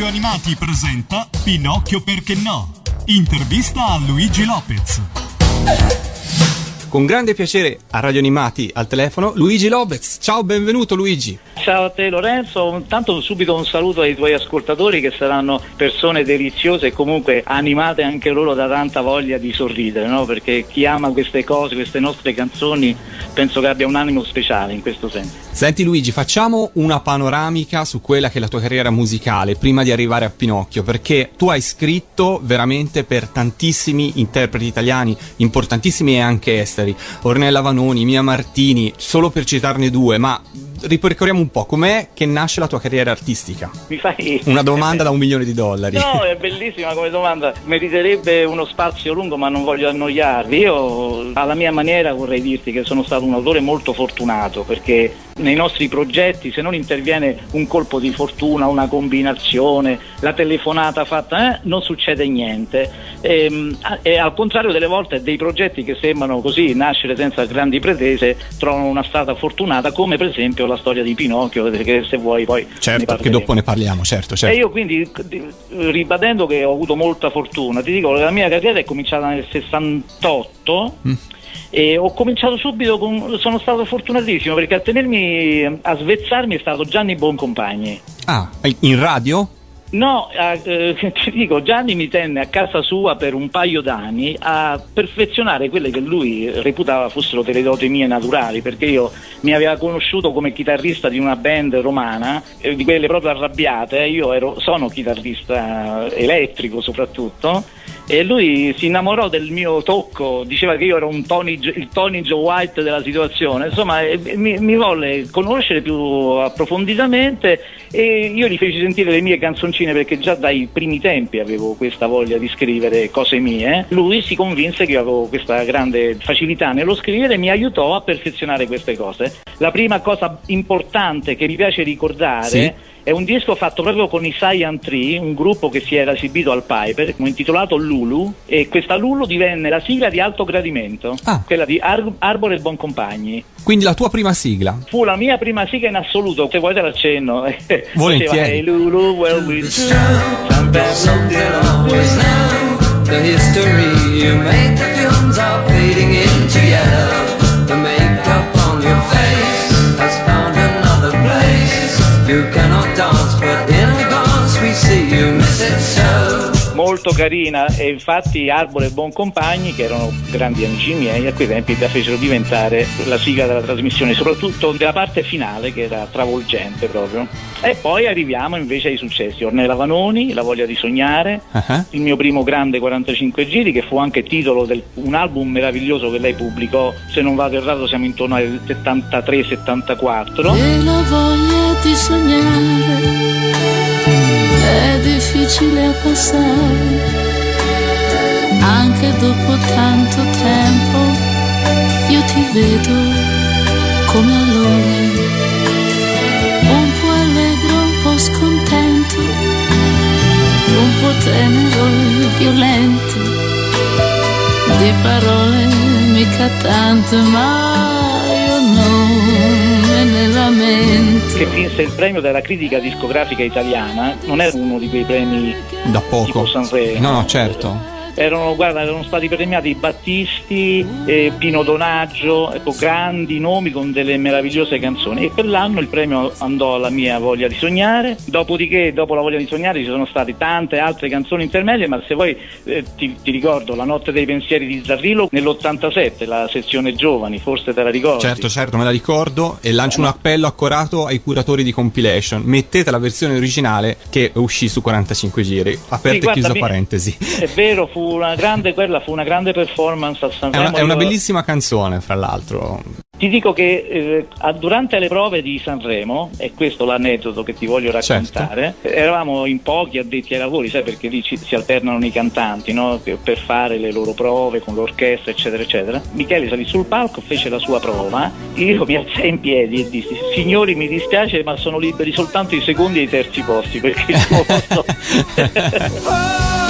Radio Animati presenta Pinocchio perché no? Intervista a Luigi Lopez. Con grande piacere a Radio Animati al telefono Luigi Lopez. Ciao, benvenuto Luigi. Ciao a te Lorenzo, intanto subito un saluto ai tuoi ascoltatori che saranno persone deliziose e comunque animate anche loro da tanta voglia di sorridere, no? perché chi ama queste cose, queste nostre canzoni, penso che abbia un animo speciale in questo senso. Senti Luigi, facciamo una panoramica su quella che è la tua carriera musicale prima di arrivare a Pinocchio, perché tu hai scritto veramente per tantissimi interpreti italiani, importantissimi e anche esteri, Ornella Vanoni, Mia Martini, solo per citarne due, ma ripercorriamo un po', com'è che nasce la tua carriera artistica? Mi fai Una domanda da un milione di dollari. No, è bellissima come domanda, meriterebbe uno spazio lungo ma non voglio annoiarvi. Io alla mia maniera vorrei dirti che sono stato un autore molto fortunato perché nei nostri progetti se non interviene un colpo di fortuna, una combinazione, la telefonata fatta, eh, non succede niente. E, e, al contrario delle volte dei progetti che sembrano così nascere senza grandi pretese trovano una strada fortunata come per esempio la storia di Pinocchio che se vuoi poi certo che dopo ne parliamo certo, certo. e io quindi ribadendo che ho avuto molta fortuna ti dico che la mia carriera è cominciata nel 68 mm. E ho cominciato subito con. sono stato fortunatissimo perché a tenermi a svezzarmi è stato Gianni Boncompagni. Ah, in radio? No, eh, ti dico, Gianni mi tenne a casa sua per un paio d'anni a perfezionare quelle che lui reputava fossero delle doti mie naturali, perché io mi aveva conosciuto come chitarrista di una band romana, eh, di quelle proprio arrabbiate, io ero, sono chitarrista elettrico soprattutto, e lui si innamorò del mio tocco, diceva che io ero Tony, il Tony Joe White della situazione, insomma mi, mi, volle conoscere più approfonditamente e io gli feci sentire le mie canzoncine perché già dai primi tempi avevo questa voglia di scrivere cose mie. Lui si convinse che io avevo questa grande facilità nello scrivere e mi aiutò a perfezionare queste cose. La prima cosa importante che mi piace ricordare sì è un disco fatto proprio con i Cyan Tree, un gruppo che si era esibito al Piper, intitolato Lulu, e questa Lulu divenne la sigla di Alto Gradimento, ah. quella di Ar- Arbor e Boncompagni. Quindi la tua prima sigla? Fu la mia prima sigla in assoluto, se vuoi te l'accenno. Volentieri. hey Lulu, well we The history you made the films are fading into yellow The makeup on your face You cannot dance but in a glance we see you miss it so molto carina e infatti Arbor e Boncompagni che erano grandi amici miei a quei tempi la fecero diventare la sigla della trasmissione soprattutto della parte finale che era travolgente proprio. E poi arriviamo invece ai successi. Ornella Vanoni, La voglia di sognare uh-huh. il mio primo grande 45 giri che fu anche titolo di un album meraviglioso che lei pubblicò se non vado errato siamo intorno al 73-74 e la voglia di sognare è difficile passare, anche dopo tanto tempo. Io ti vedo come allora, un po' allegro, un po' scontento, un po' tenero e violento, di parole mica tante, ma Che vinse il premio della critica discografica italiana, non era uno di quei premi da poco. tipo Sanremo. No, no, certo erano, guarda, erano stati premiati Battisti, eh, Pino Donaggio, ecco, grandi nomi con delle meravigliose canzoni. E quell'anno il premio andò alla mia voglia di sognare, dopodiché dopo la voglia di sognare ci sono state tante altre canzoni intermedie, ma se vuoi eh, ti, ti, ricordo La notte dei pensieri di Zarrillo nell'87, la sezione giovani, forse te la ricordi. Certo, certo, me la ricordo. E lancio un appello accorato ai curatori di compilation, mettete la versione originale che uscì su 45 giri, aperte sì, e chiusa parentesi. È vero, fu una grande, quella fu una grande performance a Sanremo. È una, è una bellissima canzone, fra l'altro. Ti dico che eh, durante le prove di Sanremo, e questo è l'aneddoto che ti voglio raccontare, certo. eravamo in pochi addetti ai lavori, sai perché lì ci, si alternano i cantanti no? per fare le loro prove con l'orchestra, eccetera, eccetera. Michele salì sul palco, fece la sua prova, io mi alzai in piedi e dissi, signori mi dispiace ma sono liberi soltanto i secondi e i terzi posti perché il primo posto...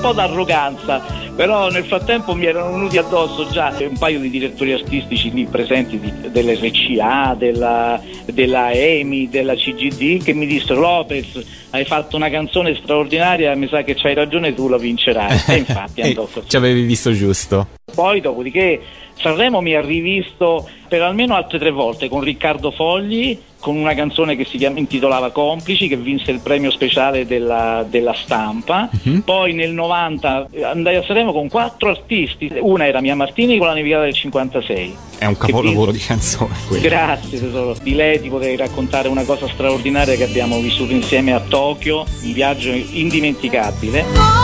po' d'arroganza, però nel frattempo mi erano venuti addosso già un paio di direttori artistici lì presenti di, dell'RCA, della, della EMI, della CGD che mi dissero Lopez hai fatto una canzone straordinaria, mi sa che c'hai ragione tu la vincerai. E infatti andò così. Ci avevi visto giusto. Poi dopodiché Sanremo mi ha rivisto per almeno altre tre volte con Riccardo Fogli con una canzone che si chiama, intitolava Complici che vinse il premio speciale della, della stampa. Uh-huh. poi nel 90 andai a Sanremo con quattro artisti. Una era Mia Martini con la Nevicata del 56 è un capolavoro di canzone quello. grazie tesoro. Di lei ti potrei raccontare una cosa straordinaria che abbiamo vissuto insieme a Tokyo un viaggio indimenticabile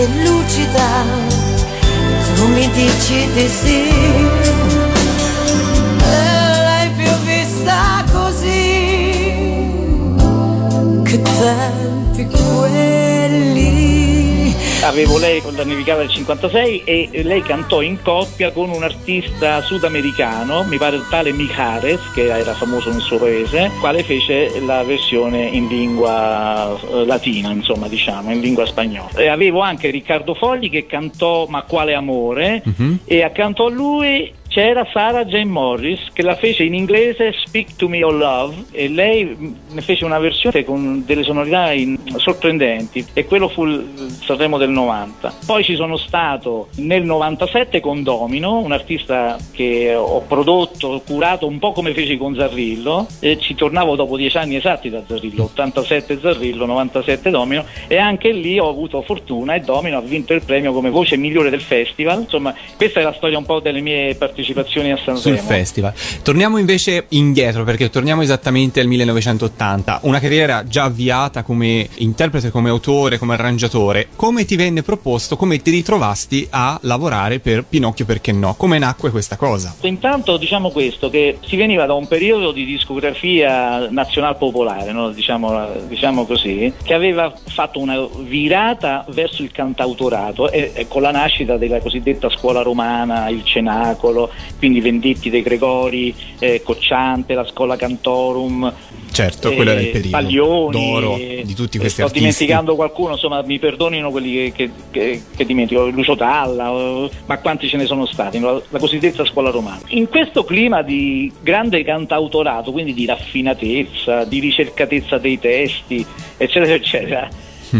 e lucida, tu mi dici di sì. L'hai più vista così, che tempi quelli avevo lei con la nevicata del 56 e lei cantò in coppia con un artista sudamericano, mi pare tale Mijares, che era famoso nel suo paese, quale fece la versione in lingua eh, latina, insomma, diciamo, in lingua spagnola. E avevo anche Riccardo Fogli che cantò Ma quale amore uh-huh. e accanto a lui c'era Sarah Jane Morris che la fece in inglese Speak to Me of Love e lei ne fece una versione con delle sonorità in, sorprendenti e quello fu il Sanremo del 90. Poi ci sono stato nel 97 con Domino, un artista che ho prodotto, curato un po' come feci con Zarrillo e ci tornavo dopo dieci anni esatti da Zarrillo, 87 Zarrillo, 97 Domino e anche lì ho avuto fortuna e Domino ha vinto il premio come voce migliore del festival. Insomma, questa è la storia un po' delle mie partecipazioni partecipazioni a Sanremo. Sul festival. Torniamo invece indietro perché torniamo esattamente al 1980, una carriera già avviata come interprete, come autore, come arrangiatore. Come ti venne proposto, come ti ritrovasti a lavorare per Pinocchio perché no? Come nacque questa cosa? Intanto diciamo questo, che si veniva da un periodo di discografia nazional popolare, no? diciamo, diciamo, così, che aveva fatto una virata verso il cantautorato e, e con la nascita della cosiddetta scuola romana, il cenacolo, quindi Venditti De Gregori, eh, Cocciante, la Scuola Cantorum. Certo, quello era il periodo Paglioni, d'oro di tutti questi sto artisti. dimenticando qualcuno, insomma, mi perdonino quelli che, che, che, che dimentico, Lucio Talla, ma quanti ce ne sono stati, la, la cosiddetta scuola romana. In questo clima di grande cantautorato, quindi di raffinatezza, di ricercatezza dei testi, eccetera, eccetera,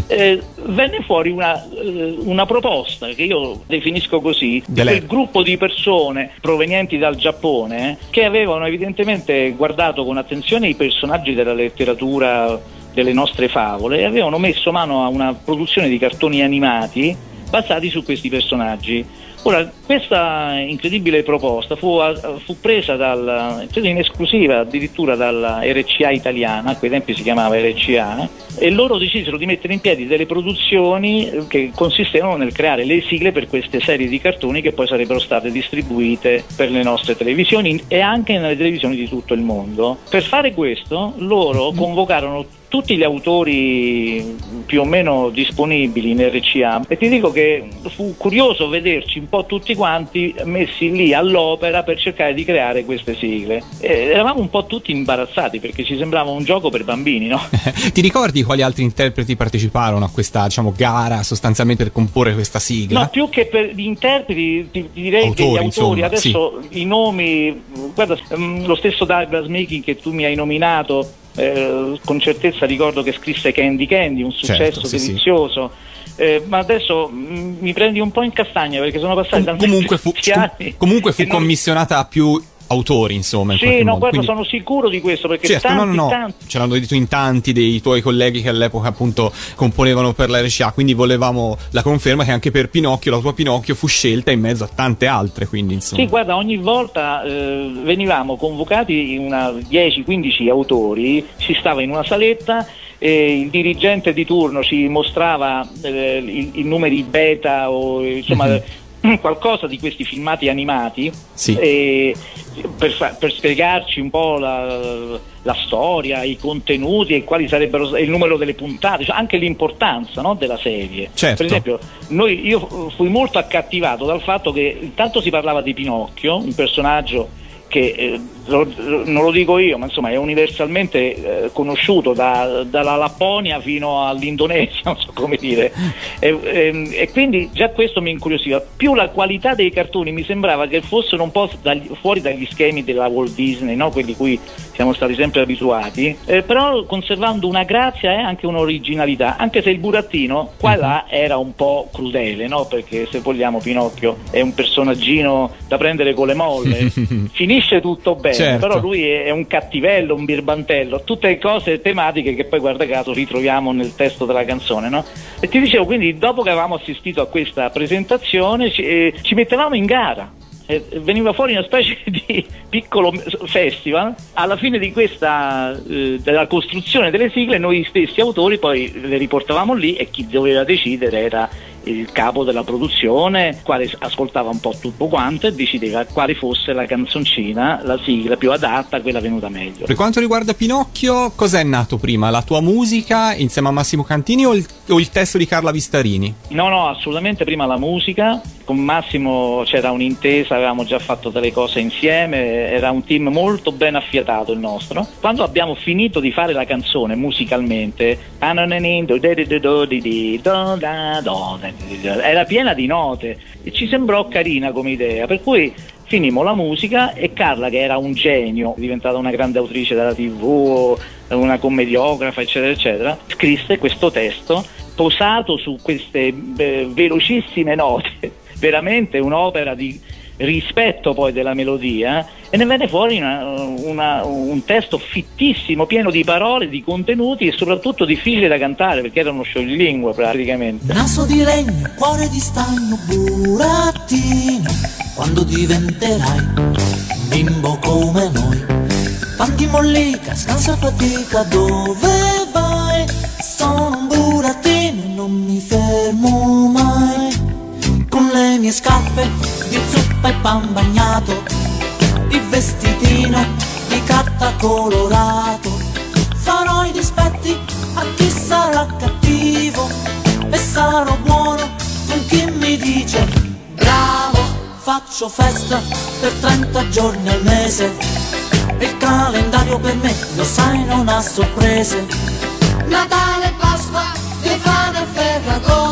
eh, venne fuori una, eh, una, proposta che io definisco così, di quel gruppo di persone provenienti dal Giappone che avevano evidentemente guardato con attenzione i personaggi della letteratura delle nostre favole e avevano messo mano a una produzione di cartoni animati basati su questi personaggi. Ora, questa incredibile proposta fu, fu presa dal, in esclusiva addirittura dalla RCA italiana, a quei tempi si chiamava RCA, e loro decisero di mettere in piedi delle produzioni che consistevano nel creare le sigle per queste serie di cartoni che poi sarebbero state distribuite per le nostre televisioni e anche nelle televisioni di tutto il mondo. Per fare questo loro convocarono tutti gli autori più o meno disponibili in RCA e ti dico che fu curioso vederci un po' tutti quanti messi lì all'opera per cercare di creare queste sigle. E eravamo un po' tutti imbarazzati perché ci sembrava un gioco per bambini, no? ti ricordi quali altri interpreti parteciparono a questa diciamo, gara sostanzialmente per comporre questa sigla? No, più che per gli interpreti ti, ti direi autori, che gli autori, insomma, adesso sì. i nomi, guarda, um, lo stesso Douglas Making che tu mi hai nominato eh, con certezza ricordo che scrisse Candy Candy, un successo certo, sì, delizioso. Sì. Eh, ma adesso mh, mm, mi prendi un po' in castagna perché sono passati Com- comunque fu, anni comunque fu non... commissionata a più autori, insomma. In sì, no, modo. Quindi... sono sicuro di questo perché certo, tanti, no, no, no. tanti... ce l'hanno detto in tanti dei tuoi colleghi che all'epoca appunto componevano per la RCA, quindi volevamo la conferma che anche per Pinocchio la tua Pinocchio fu scelta in mezzo a tante altre, quindi insomma. Sì, guarda, ogni volta eh, venivamo convocati una 10-15 autori, si stava in una saletta e il dirigente di turno ci mostrava eh, i, i, numeri beta o insomma qualcosa di questi filmati animati Sì. eh, per, fa- per spiegarci un po' la, la storia, i contenuti e quali sarebbero il numero delle puntate, cioè anche l'importanza no, della serie. Certo. Per esempio, noi- io fui molto accattivato dal fatto che intanto si parlava di Pinocchio, un personaggio che eh, lo- non lo dico io, ma insomma è universalmente eh, conosciuto da- dalla Lapponia fino all'Indonesia, non so come dire. E, ehm, e quindi già questo mi incuriosiva. Più la qualità dei cartoni mi sembrava che fossero un po' dagli- fuori dagli schemi della Walt Disney, no? quelli cui siamo stati sempre abituati, eh, però conservando una grazia e anche un'originalità, anche se il burattino qua e là era un po' crudele, no? perché se vogliamo Pinocchio è un personaggino da prendere con le molle, finisce tutto bene, Certo. però lui è, un cattivello, un birbantello, tutte cose tematiche che poi guarda caso ritroviamo nel testo della canzone. No? E ti dicevo, quindi dopo che avevamo assistito a questa presentazione ci, eh, ci mettevamo in gara. Veniva fuori una specie di piccolo festival. Alla fine di questa eh, della costruzione delle sigle, noi stessi autori poi le riportavamo lì e chi doveva decidere era il capo della produzione, quale ascoltava un po' tutto quanto e decideva quale fosse la canzoncina, la sigla più adatta, quella venuta meglio. Per quanto riguarda Pinocchio, cos'è nato prima? La tua musica insieme a Massimo Cantini o il, o il testo di Carla Vistarini? No, no, assolutamente prima la musica, con Massimo c'era un'intesa, avevamo già fatto delle cose insieme, era un team molto ben affiatato il nostro. Quando abbiamo finito di fare la canzone musicalmente, era piena di note e ci sembrò carina come idea, per cui finimmo la musica e Carla che era un genio, diventata una grande autrice della tv, una commediografa eccetera eccetera, scrisse questo testo posato su queste eh, velocissime note, veramente un'opera di rispetto poi della melodia e ne venne fuori una- una- un testo fittissimo, pieno di parole, di contenuti e soprattutto difficile da cantare perché era uno scioglilingua praticamente. Naso di legno, cuore di stagno, burattino, quando diventerai un bimbo come noi. Pan di mollica, scansa fatica, dove vai? Sono un burattino non mi fermo mai. Con le mie scarpe di zuppa e pan bagnato, il vestitino di carta colorato. Farò i dispetti a chi sarà cattivo e sarò buono con chi mi dice bravo. Faccio festa per 30 giorni al mese il calendario per me, lo sai, non ha sorprese. Natale, Pasqua, Stefano e Ferragosto,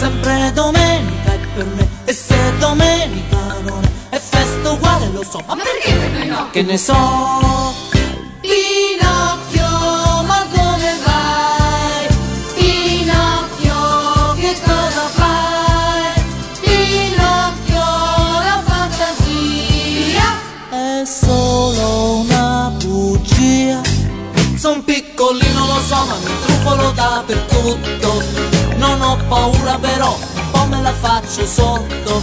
sempre domenica è per me e se domenica non è, è festa uguale lo so, ma perché per me no? Che ne so? Pinocchio, ma dove vai? Pinocchio, che cosa fai? Pinocchio, la fantasia è solo una bugia. Son piccolino, lo so, ma mi trufolo dappertutto. Non paura però, un po' me la faccio sotto.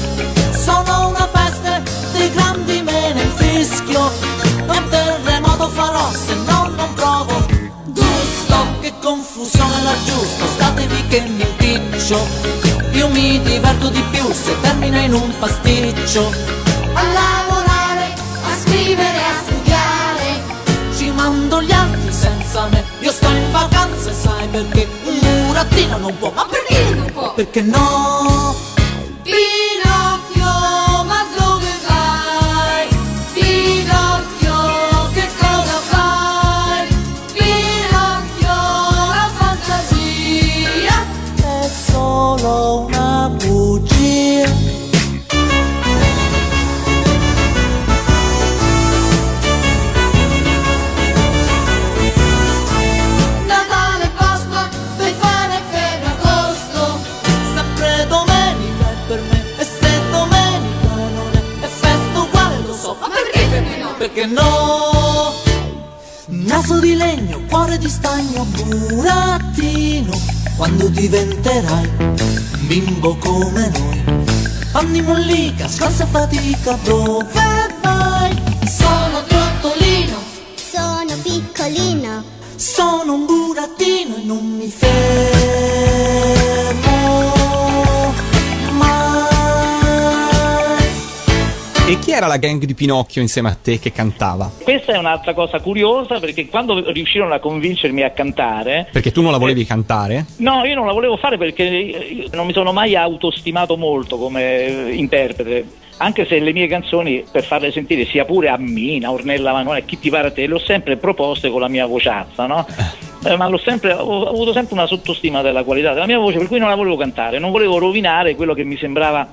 Sono una peste, dei grandi me ne infischio. Un terremoto farò, se no non provo gusto. Che confusione l'aggiusto, statevi che mi impiccio. Io mi diverto di più se termina in un pasticcio. A vacanze, sai perché Un burattino non può Ma perché non può? Perché no? Burattino Quando diventerai bimbo come noi. Panni mollica, scansa fatica, dove era la gang di Pinocchio insieme a te che cantava? Questa è un'altra cosa curiosa perché quando riuscirono a convincermi a cantare... Perché tu non la volevi cantare? No, io non la volevo fare perché non mi sono mai autostimato molto come interprete anche se le mie canzoni per farle sentire sia pure a Mina, Ornella Manone, chi ti pare a te, le ho sempre proposte con la mia vociazza, no? Eh, ma l'ho sempre, ho avuto sempre una sottostima della qualità della mia voce, per cui non la volevo cantare, non volevo rovinare quello che mi sembrava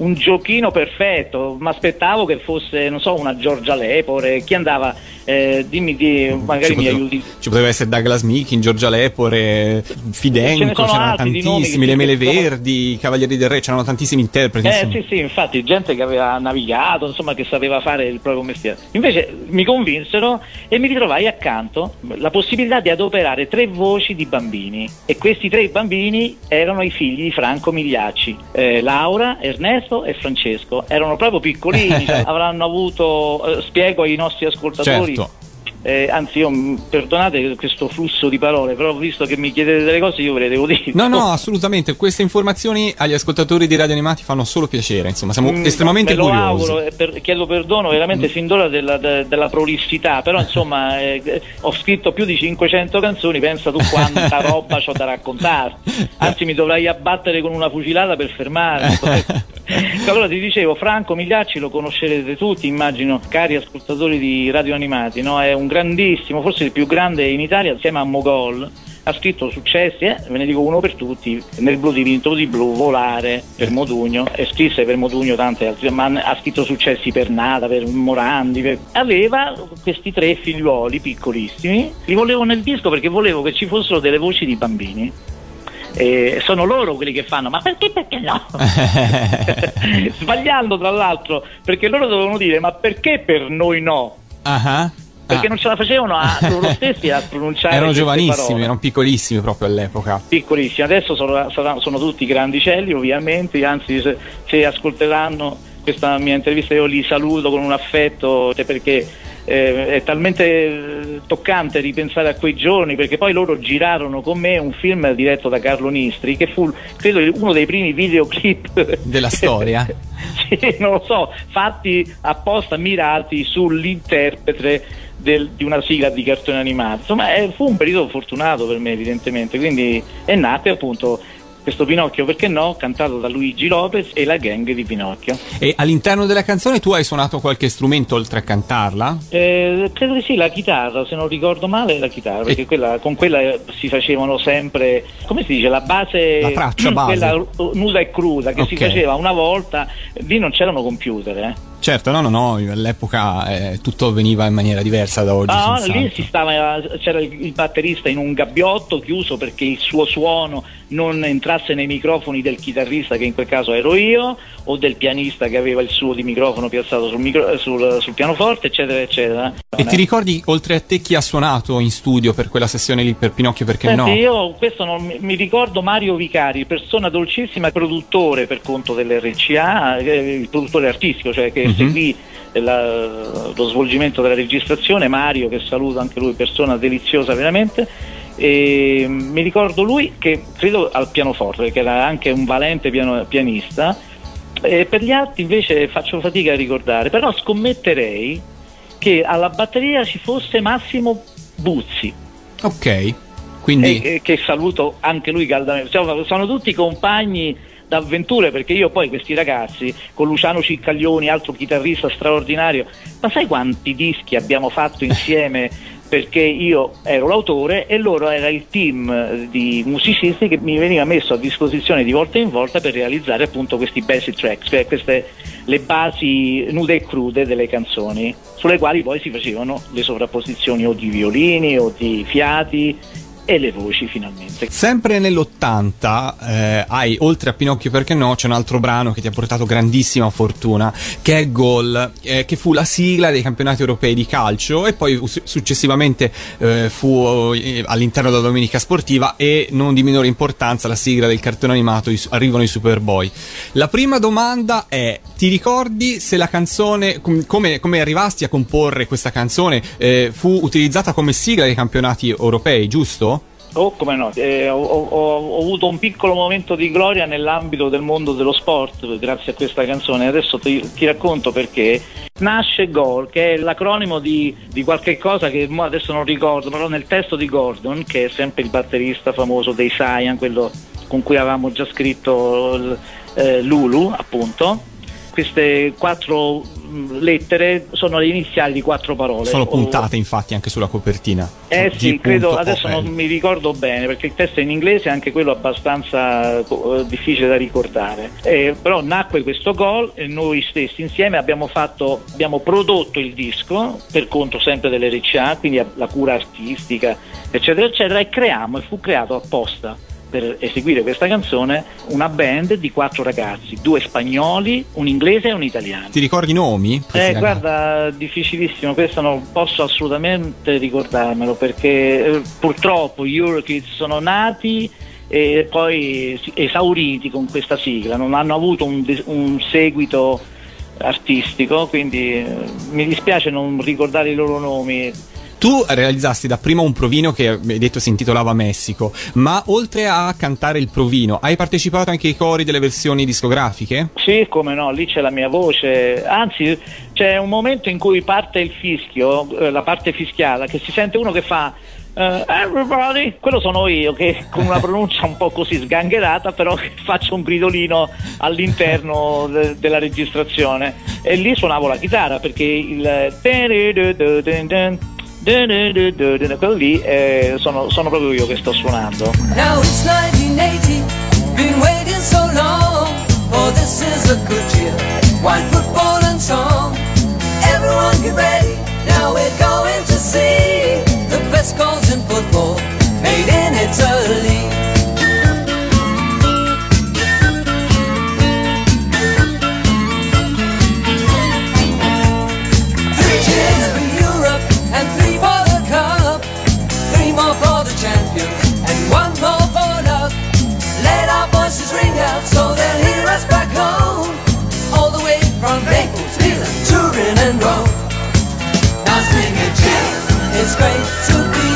un giochino perfetto, mi aspettavo che fosse, non so, una Giorgia Lepore, chi andava, eh, dimmi, di, magari ci mi poteva, aiuti. Ci poteva essere Douglas Meekin, Giorgia Lepore, Fidenco, c'erano tantissimi, le Mele Verdi, i Cavalieri del Re, c'erano tantissimi interpreti. Eh sì, sì, infatti, gente che aveva navigato, insomma, che sapeva fare il proprio mestiere. Invece mi convinsero e mi ritrovai accanto la possibilità di adoperare tre voci di bambini e questi tre bambini erano i figli di Franco Migliacci, eh, Laura, Ernesto e Francesco erano proprio piccolini, cioè, avranno avuto, eh, spiego ai nostri ascoltatori. Certo. Eh, anzi, io perdonate questo flusso di parole, però visto che mi chiedete delle cose, io ve le devo dire. No, no, assolutamente. Queste informazioni agli ascoltatori di Radio Animati fanno solo piacere. Insomma, siamo Mm, estremamente me lo curiosi. auguro per- chiedo perdono veramente Mm. fin d'ora della, de- della prolissità, però insomma eh, eh, ho scritto più di 500 canzoni, pensa tu quanta roba ho da raccontarti. Anzi mi dovrai abbattere con una fucilata per fermarmi. allora ti dicevo, Franco Migliacci lo conoscerete tutti, immagino, cari ascoltatori di Radio Animati, no? è un grandissimo, forse il più grande in Italia insieme a Mogol. Ha scritto successi, eh, ve ne dico uno per tutti, nel blu divinto di blu, volare per Modugno, e scrisse per Modugno tante altre, ma ha scritto successi per Nada, per Morandi, per- aveva questi tre figliuoli piccolissimi, li volevo nel disco perché volevo che ci fossero delle voci di bambini. E sono loro quelli che fanno, ma perché perché no? Sbagliando tra l'altro, perché loro dovevano dire ma perché per noi no? Ah, Perché ah. non ce la facevano a loro stessi a pronunciare Erano giovanissimi, parole. erano piccolissimi proprio all'epoca. piccolissimi, adesso sono, saranno- sono tutti grandicelli ovviamente, anzi se, se ascolteranno questa mia intervista io li saluto con un affetto cioè, perché eh, è talmente eh, toccante ripensare a quei giorni perché poi loro girarono con me un film diretto da Carlo Nistri che fu credo uno dei primi videoclip Della storia? sì, non lo so, fatti apposta mirati sull'interprete del- di una sigla di cartone animato. Insomma, eh, fu un periodo fortunato per me, evidentemente. Quindi è nato appunto questo Pinocchio, perché no, cantato da Luigi Lopez e la gang di Pinocchio. E all'interno della canzone tu hai suonato qualche strumento oltre a cantarla? Eh, credo di sì, la chitarra, se non ricordo male, la chitarra, perché E- quella- con quella si facevano sempre, come si dice, la base, La traccia base. quella nuda e cruda che si Ok. faceva una volta, lì non c'erano computer, eh. Certo, no, no, no, all'epoca eh, tutto avveniva in maniera diversa da oggi. Ah, lì si stava, c'era il, il batterista in un gabbiotto chiuso perché il suo suono non entrasse nei microfoni del chitarrista, che in quel caso ero io, o del pianista che aveva il suo di microfono piazzato sul, micro- sul- sul pianoforte, eccetera, eccetera. E ti ricordi, oltre a te, chi ha suonato in studio per quella sessione lì per Pinocchio? Perché Senti, no? io questo non mi, mi ricordo Mario Vicari, persona dolcissima, produttore per conto dell'RCA, eh, il produttore artistico, cioè che Mhm. seguì la- lo svolgimento della registrazione, Mario che saluto anche lui, persona deliziosa veramente. E mi ricordo lui che credo al pianoforte, perché era anche un valente piano- pianista. E per gli altri invece faccio fatica a ricordare, però scommetterei che alla batteria ci fosse Massimo Buzzi Ok, quindi... e- e che saluto anche lui caldamente. Cioè, sono tutti compagni d'avventure perché io poi questi ragazzi con Luciano Ciccaglioni, altro chitarrista straordinario, ma sai quanti dischi abbiamo fatto insieme? Perché io ero l'autore e loro era il team di musicisti che mi veniva messo a disposizione di volta in volta per realizzare appunto questi basic tracks, cioè queste le basi nude e crude delle canzoni, sulle quali poi si facevano le sovrapposizioni o di violini o di fiati e le voci finalmente. Sempre nell'80 eh, hai, oltre a Pinocchio perché no, c'è un altro brano che ti ha portato grandissima fortuna, che è Gol, eh, che fu la sigla dei campionati europei di calcio e poi su- successivamente eh, fu eh, all'interno della Domenica Sportiva e non di minore importanza la sigla del cartone animato i- Arrivano i Superboy. La prima domanda è, ti ricordi se la canzone, com- come, come arrivasti a comporre questa canzone, eh, fu utilizzata come sigla dei campionati europei, giusto? Oh, come no, eh, ho, ho- ho avuto un piccolo momento di gloria nell'ambito del mondo dello sport grazie a questa canzone. Adesso ti, ti racconto perché. Nasce Goal, che è l'acronimo di, di qualche cosa che adesso non ricordo, però nel testo di Gordon, che è sempre il batterista famoso dei Cyan, quello con cui avevamo già scritto eh, Lulu, appunto. Queste quattro lettere sono le iniziali di quattro parole. Sono O- puntate infatti anche sulla copertina. eh G. sì, credo, O. adesso non mi ricordo bene perché il testo è in inglese e anche quello abbastanza eh, difficile da ricordare. Eh, però nacque questo gol e noi stessi insieme abbiamo, fatto, abbiamo prodotto il disco per conto sempre dell'RCA, quindi la cura artistica, eccetera, eccetera, e creiamo, e fu creato apposta per eseguire questa canzone una band di quattro ragazzi, due spagnoli, un inglese e un italiano. Ti ricordi i nomi? Eh, guarda, difficilissimo, questo non posso assolutamente ricordarmelo perché eh, purtroppo gli Eurokids sono nati e poi esauriti con questa sigla, non hanno avuto un, un seguito artistico, quindi eh, mi dispiace non ricordare i loro nomi. Tu realizzasti dapprima un provino che hai detto si intitolava Messico, ma oltre a cantare il provino, hai partecipato anche ai cori delle versioni discografiche? Sì, come no, lì c'è la mia voce, anzi c'è un momento in cui parte il fischio, eh, la parte fischiata, che si sente uno che fa eh, everybody, quello sono io che con una pronuncia un po' così sgangherata però faccio un gridolino all'interno de- della registrazione e lì suonavo la chitarra perché il quello lì eh, sono, sono proprio io che sto suonando. Now it's 1980, been waiting so long. Oh, this is a good year. White football and song. Everyone get ready. Now we're going to see the best goals in football made in Italy. It's great to be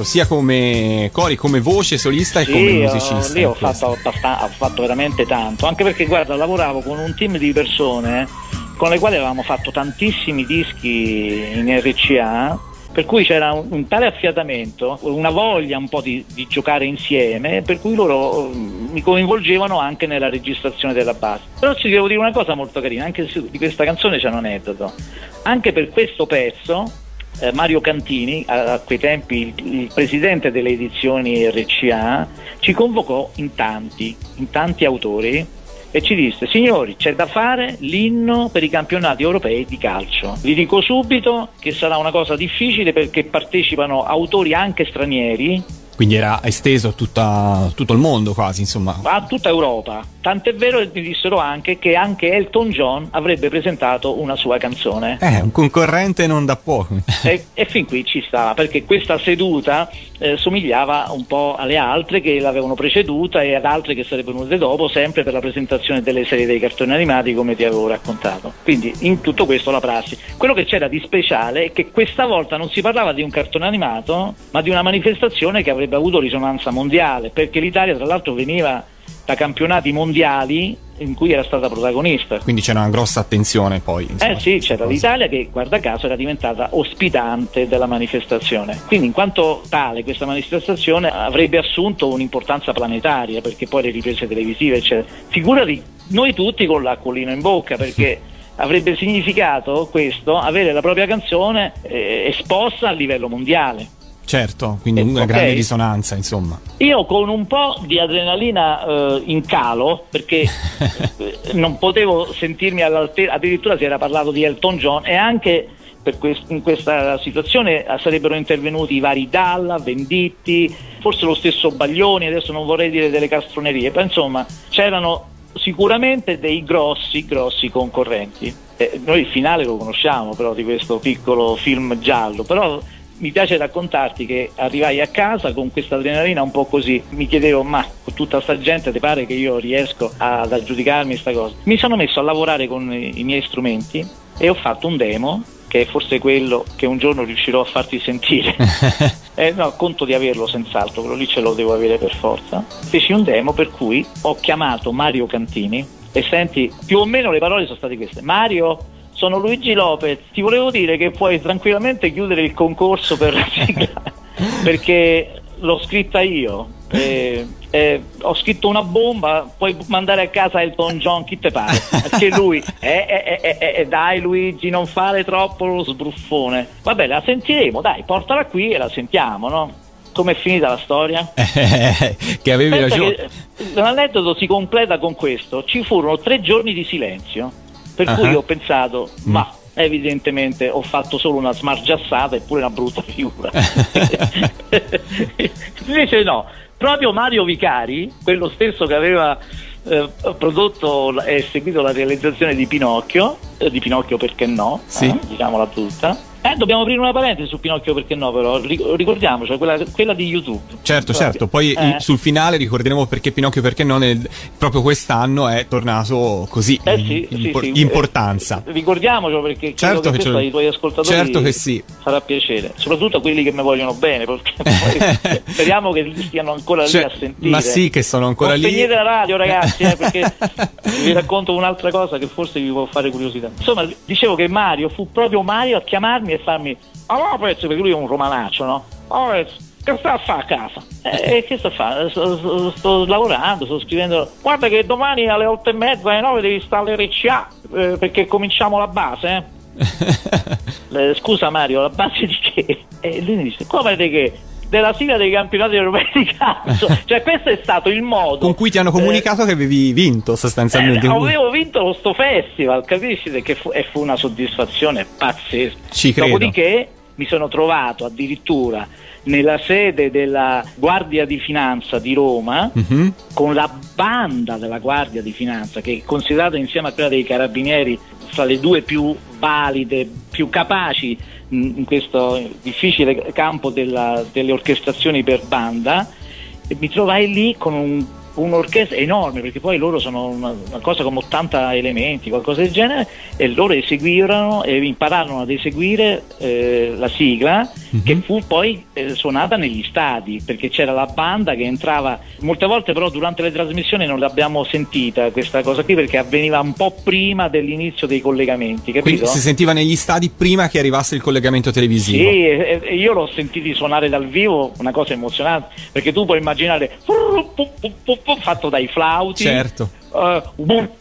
partecipato sia come cori, come voce solista e come Sì, musicista. lì ho fatto, ho fatto veramente tanto, anche perché guarda, lavoravo con un team di persone con le quali avevamo fatto tantissimi dischi in RCA, Per cui c'era un, un tale affiatamento, una voglia un po' di, di giocare insieme, per cui loro eh, mi coinvolgevano anche nella registrazione della base. Però ci devo dire una cosa molto carina, anche su, di questa canzone c'è un aneddoto. Anche per questo pezzo eh, Mario Cantini, a, a quei tempi il, il presidente delle edizioni RCA, ci convocò in tanti, in tanti autori e ci disse signori c'è da fare l'inno per i campionati europei di calcio. Vi dico subito che sarà una cosa difficile perché partecipano autori anche stranieri Quindi era esteso a tutta- tutto il mondo quasi, insomma. a tutta Europa. Tant'è vero che mi dissero anche che anche Elton John avrebbe presentato una sua canzone. Eh, un concorrente non da poco. E, e fin qui ci stava perché questa seduta eh, somigliava un po' alle altre che l'avevano preceduta e ad altre che sarebbero venute dopo, sempre per la presentazione delle serie dei cartoni animati come ti avevo raccontato. Quindi in tutto questo la prassi. Quello che c'era di speciale è che questa volta non si parlava di un cartone animato, ma di una manifestazione che avrebbe avuto risonanza mondiale, perché l'Italia tra l'altro veniva da campionati mondiali in cui era stata protagonista. Quindi c'era una grossa attenzione poi. insomma, Eh sì, c'era questa l'Italia che guarda caso era diventata ospitante della manifestazione. Quindi in quanto tale questa manifestazione avrebbe assunto un'importanza planetaria perché poi le riprese televisive eccetera. Figurati noi tutti con l'acquolino in bocca perché avrebbe significato questo avere la propria canzone eh, esposta a livello mondiale. Certo, quindi Eh, una ok. grande risonanza, insomma. Io con un po' di adrenalina eh, in calo, perché eh, non potevo sentirmi all'altezza, addirittura si era parlato di Elton John e anche per quest- in questa situazione eh, sarebbero intervenuti i vari Dalla, Venditti, forse lo stesso Baglioni, adesso non vorrei dire delle castronerie, però insomma c'erano sicuramente dei grossi, grossi concorrenti. Eh, noi il finale lo conosciamo però di questo piccolo film giallo, però mi piace raccontarti che arrivai a casa con questa adrenalina un po' così, mi chiedevo ma con tutta sta gente ti pare che io riesco ad aggiudicarmi sta cosa? Mi sono messo a lavorare con i, i miei strumenti e ho fatto un demo che è forse quello che un giorno riuscirò a farti sentire. Eh, no, conto di averlo senz'altro, quello lì ce lo devo avere per forza. Feci un demo per cui ho chiamato Mario Cantini e senti, più o meno le parole sono state queste. Mario, sono Luigi Lopez, ti volevo dire che puoi tranquillamente chiudere il concorso per la sigla perché l'ho scritta io. eh, eh, ho scritto una bomba, puoi mandare a casa Elton John, chi te pare? Perché lui, eh, eh, eh, eh, eh, dai Luigi, non fare troppo lo sbruffone. Vabbè, la sentiremo, dai, portala qui e la sentiamo, no? Com'è finita la storia? che avevi Pensa ragione. che l'aneddoto si completa con questo. Ci furono tre giorni di silenzio, per Ah. cui ho pensato, Mm. ma evidentemente ho fatto solo una smargiassata e pure una brutta figura. Invece no, proprio Mario Vicari, quello stesso che aveva eh, prodotto e seguito la realizzazione di Pinocchio, eh, di Pinocchio perché no, Sì. eh, diciamola tutta. Eh, dobbiamo aprire una parentesi su Pinocchio perché no, però ric- ricordiamoci, quella, quella di YouTube. Certo, Proprio. certo. Poi Eh. in- sul finale ricorderemo perché Pinocchio perché no nel- proprio quest'anno è tornato così Eh in- sì, sì, impor- sì. di importanza. Eh, ricordiamocelo perché Certo credo che che, ai tuoi ascoltatori certo che sì. farà piacere, soprattutto a quelli che mi vogliono bene, poi speriamo che stiano ancora Cioè, lì a sentire. ma sì che sono ancora non lì. spegnete la radio ragazzi, eh, perché vi racconto un'altra cosa che forse vi può fare curiosità. Insomma, dicevo che Mario fu proprio Mario a chiamarmi e farmi allora pezzo, perché lui è un romanaccio, no? Allora, che sta a fare a casa? Eh, E che sta a fare? Sto, sto- sto lavorando, sto scrivendo. Guarda che domani alle otto e mezza, alle nove devi stare all'RCA eh, perché cominciamo la base, eh? Eh, Scusa Mario, la base di che? E lui mi dice, come di che? Della sigla dei campionati europei di calcio. cioè, questo è stato il modo. Con cui ti hanno eh, comunicato che avevi vinto sostanzialmente. eh, avevo vinto lo sto festival, capisci? Che fu, e fu una soddisfazione pazzesca. Ci credo. Dopodiché mi sono trovato addirittura nella sede della Guardia di Finanza di Roma Mhm. con la banda della Guardia di Finanza, che è considerata insieme a quella dei Carabinieri fra le due più valide, più capaci in questo difficile campo della- delle orchestrazioni per banda. E mi trovai lì con un un'orchestra enorme perché poi loro sono una, una cosa come 80 elementi, qualcosa del genere e loro eseguirono e impararono ad eseguire eh, la sigla che fu poi eh, suonata negli stadi perché c'era la banda che entrava molte volte però durante le trasmissioni non l'abbiamo sentita questa cosa qui perché avveniva un po' prima dell'inizio dei collegamenti capito? Quindi si sentiva negli stadi prima che arrivasse il collegamento televisivo. Sì, e- e io l'ho sentito suonare dal vivo, una cosa emozionante, perché tu puoi immaginare fatto dai flauti, Certo. eh,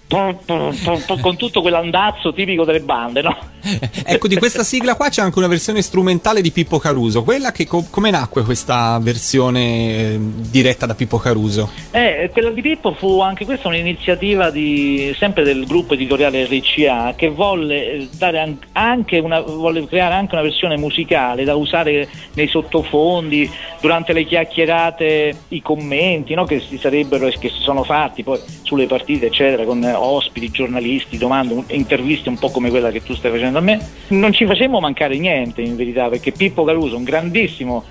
con tutto quell'andazzo tipico delle bande, no? Ecco, di questa sigla qua c'è anche una versione strumentale di Pippo Caruso. Quella che co- come nacque questa versione eh, diretta da Pippo Caruso? Eh, quella di Pippo fu anche questa un'iniziativa di, sempre del gruppo editoriale RCA che volle, eh, anche una, volle creare anche una versione musicale da usare nei sottofondi, durante le chiacchierate, i commenti no, che si sarebbero che si sono fatti poi sulle partite, eccetera, con ospiti, giornalisti, domande, interviste un po' come quella che tu stai facendo a me. Non ci facemmo mancare niente in verità, perché Pippo Caruso, un grandissimo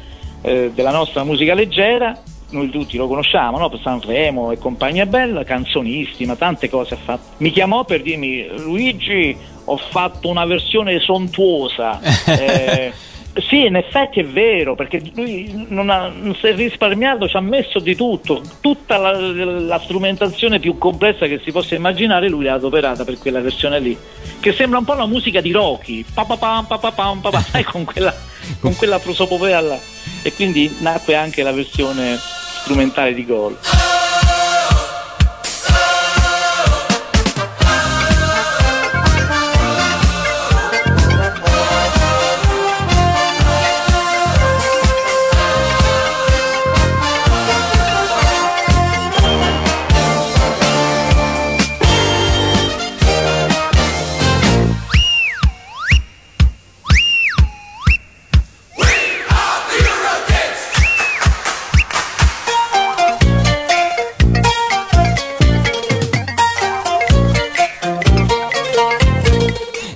eh, della nostra musica leggera, noi tutti lo conosciamo, no? per Sanremo e compagnia bella, canzonissima, tante cose ha fatto. Mi chiamò per dirmi Luigi, ho fatto una versione sontuosa. Eh, sì, in effetti è vero, perché lui non, ha, non si è risparmiato, ci ha messo di tutto, tutta la, la strumentazione più complessa che si possa immaginare, lui l'ha adoperata per quella versione lì, che sembra un po' la musica di Rocky, pa pa pa pa pam, pa pa, sai, con quella, con quella prosopopea là. E quindi nacque anche la versione strumentale di Gol.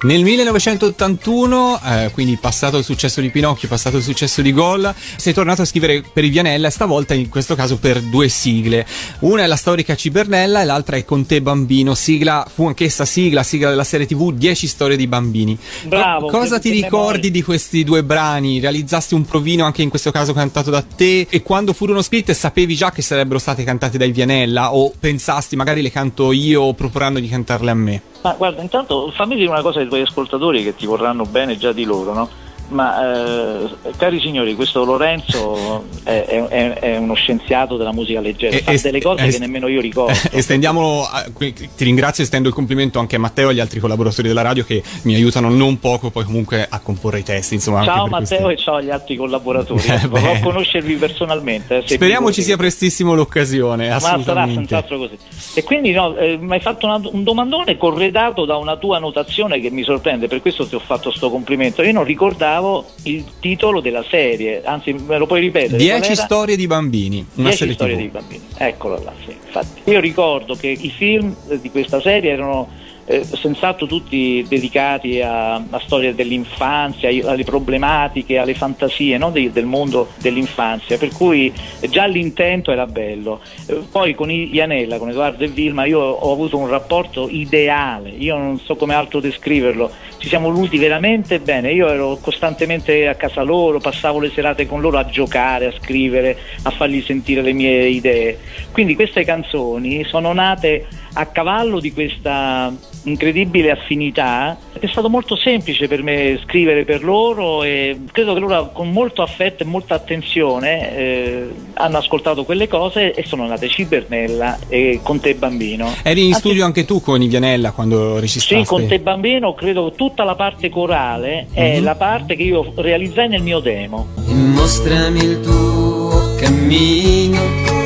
Nel 1981, eh, quindi passato il successo di Pinocchio, passato il successo di Gol, sei tornato a scrivere per i Vianella, stavolta in questo caso per due sigle. Una è la storica Cibernella e l'altra è Con te bambino, sigla, fu anch'essa sigla, sigla della serie TV 10 storie di bambini. Bravo, Co- cosa che- ti che ricordi di questi due brani? Realizzasti un provino anche in questo caso cantato da te e quando furono scritte sapevi già che sarebbero state cantate dai Vianella o pensasti magari le canto io o proporranno di cantarle a me? Ma guarda, intanto fammi dire una cosa ai tuoi ascoltatori che ti vorranno bene già di loro, no? Ma eh, cari signori, questo Lorenzo è, è- è- uno scienziato della musica leggera, E- fa e- delle cose e- che nemmeno io ricordo. Estendiamo, a- qui- ti ringrazio estendo il complimento anche a Matteo e agli altri collaboratori della radio che mi aiutano non poco poi comunque a comporre i testi. Insomma, Ciao Matteo questi- e ciao agli altri collaboratori. Eh, Vorrò beh. conoscervi personalmente. eh, Speriamo ci sia prestissimo l'occasione, Ma sarà assolutamente. senz'altro così. E quindi no, eh, mi hai fatto una- un domandone corredato da una tua notazione che mi sorprende, per questo ti ho fatto sto complimento. Io non ricordavo il titolo della serie, anzi me lo puoi ripetere? Qual 10 era? storie di bambini, una 10 serie storie TV. di bambini, eccolo là, sì, infatti. Io ricordo che i film eh, di questa serie erano eh, senz'altro tutti dedicati a, a storie dell'infanzia, alle problematiche, alle fantasie no, dei- del mondo dell'infanzia, per cui già l'intento era bello. Eh, poi con Ianella, con Edoardo e Vilma, io ho avuto un rapporto ideale, io non so come altro descriverlo, ci siamo voluti veramente bene, io ero costantemente a casa loro, passavo le serate con loro a giocare, a scrivere, a fargli sentire le mie idee. Quindi queste canzoni sono nate a cavallo di questa incredibile affinità. È stato molto semplice per me scrivere per loro e credo che loro con molto affetto e molta attenzione eh, hanno ascoltato quelle cose e sono nate Cibernella e Con te bambino. Eri in Anzi, studio anche tu con Ivianella quando registraste? sì, con te bambino credo che tutta la parte corale è Mhm. la parte che io realizzai nel mio demo. Mostrami il tuo cammino.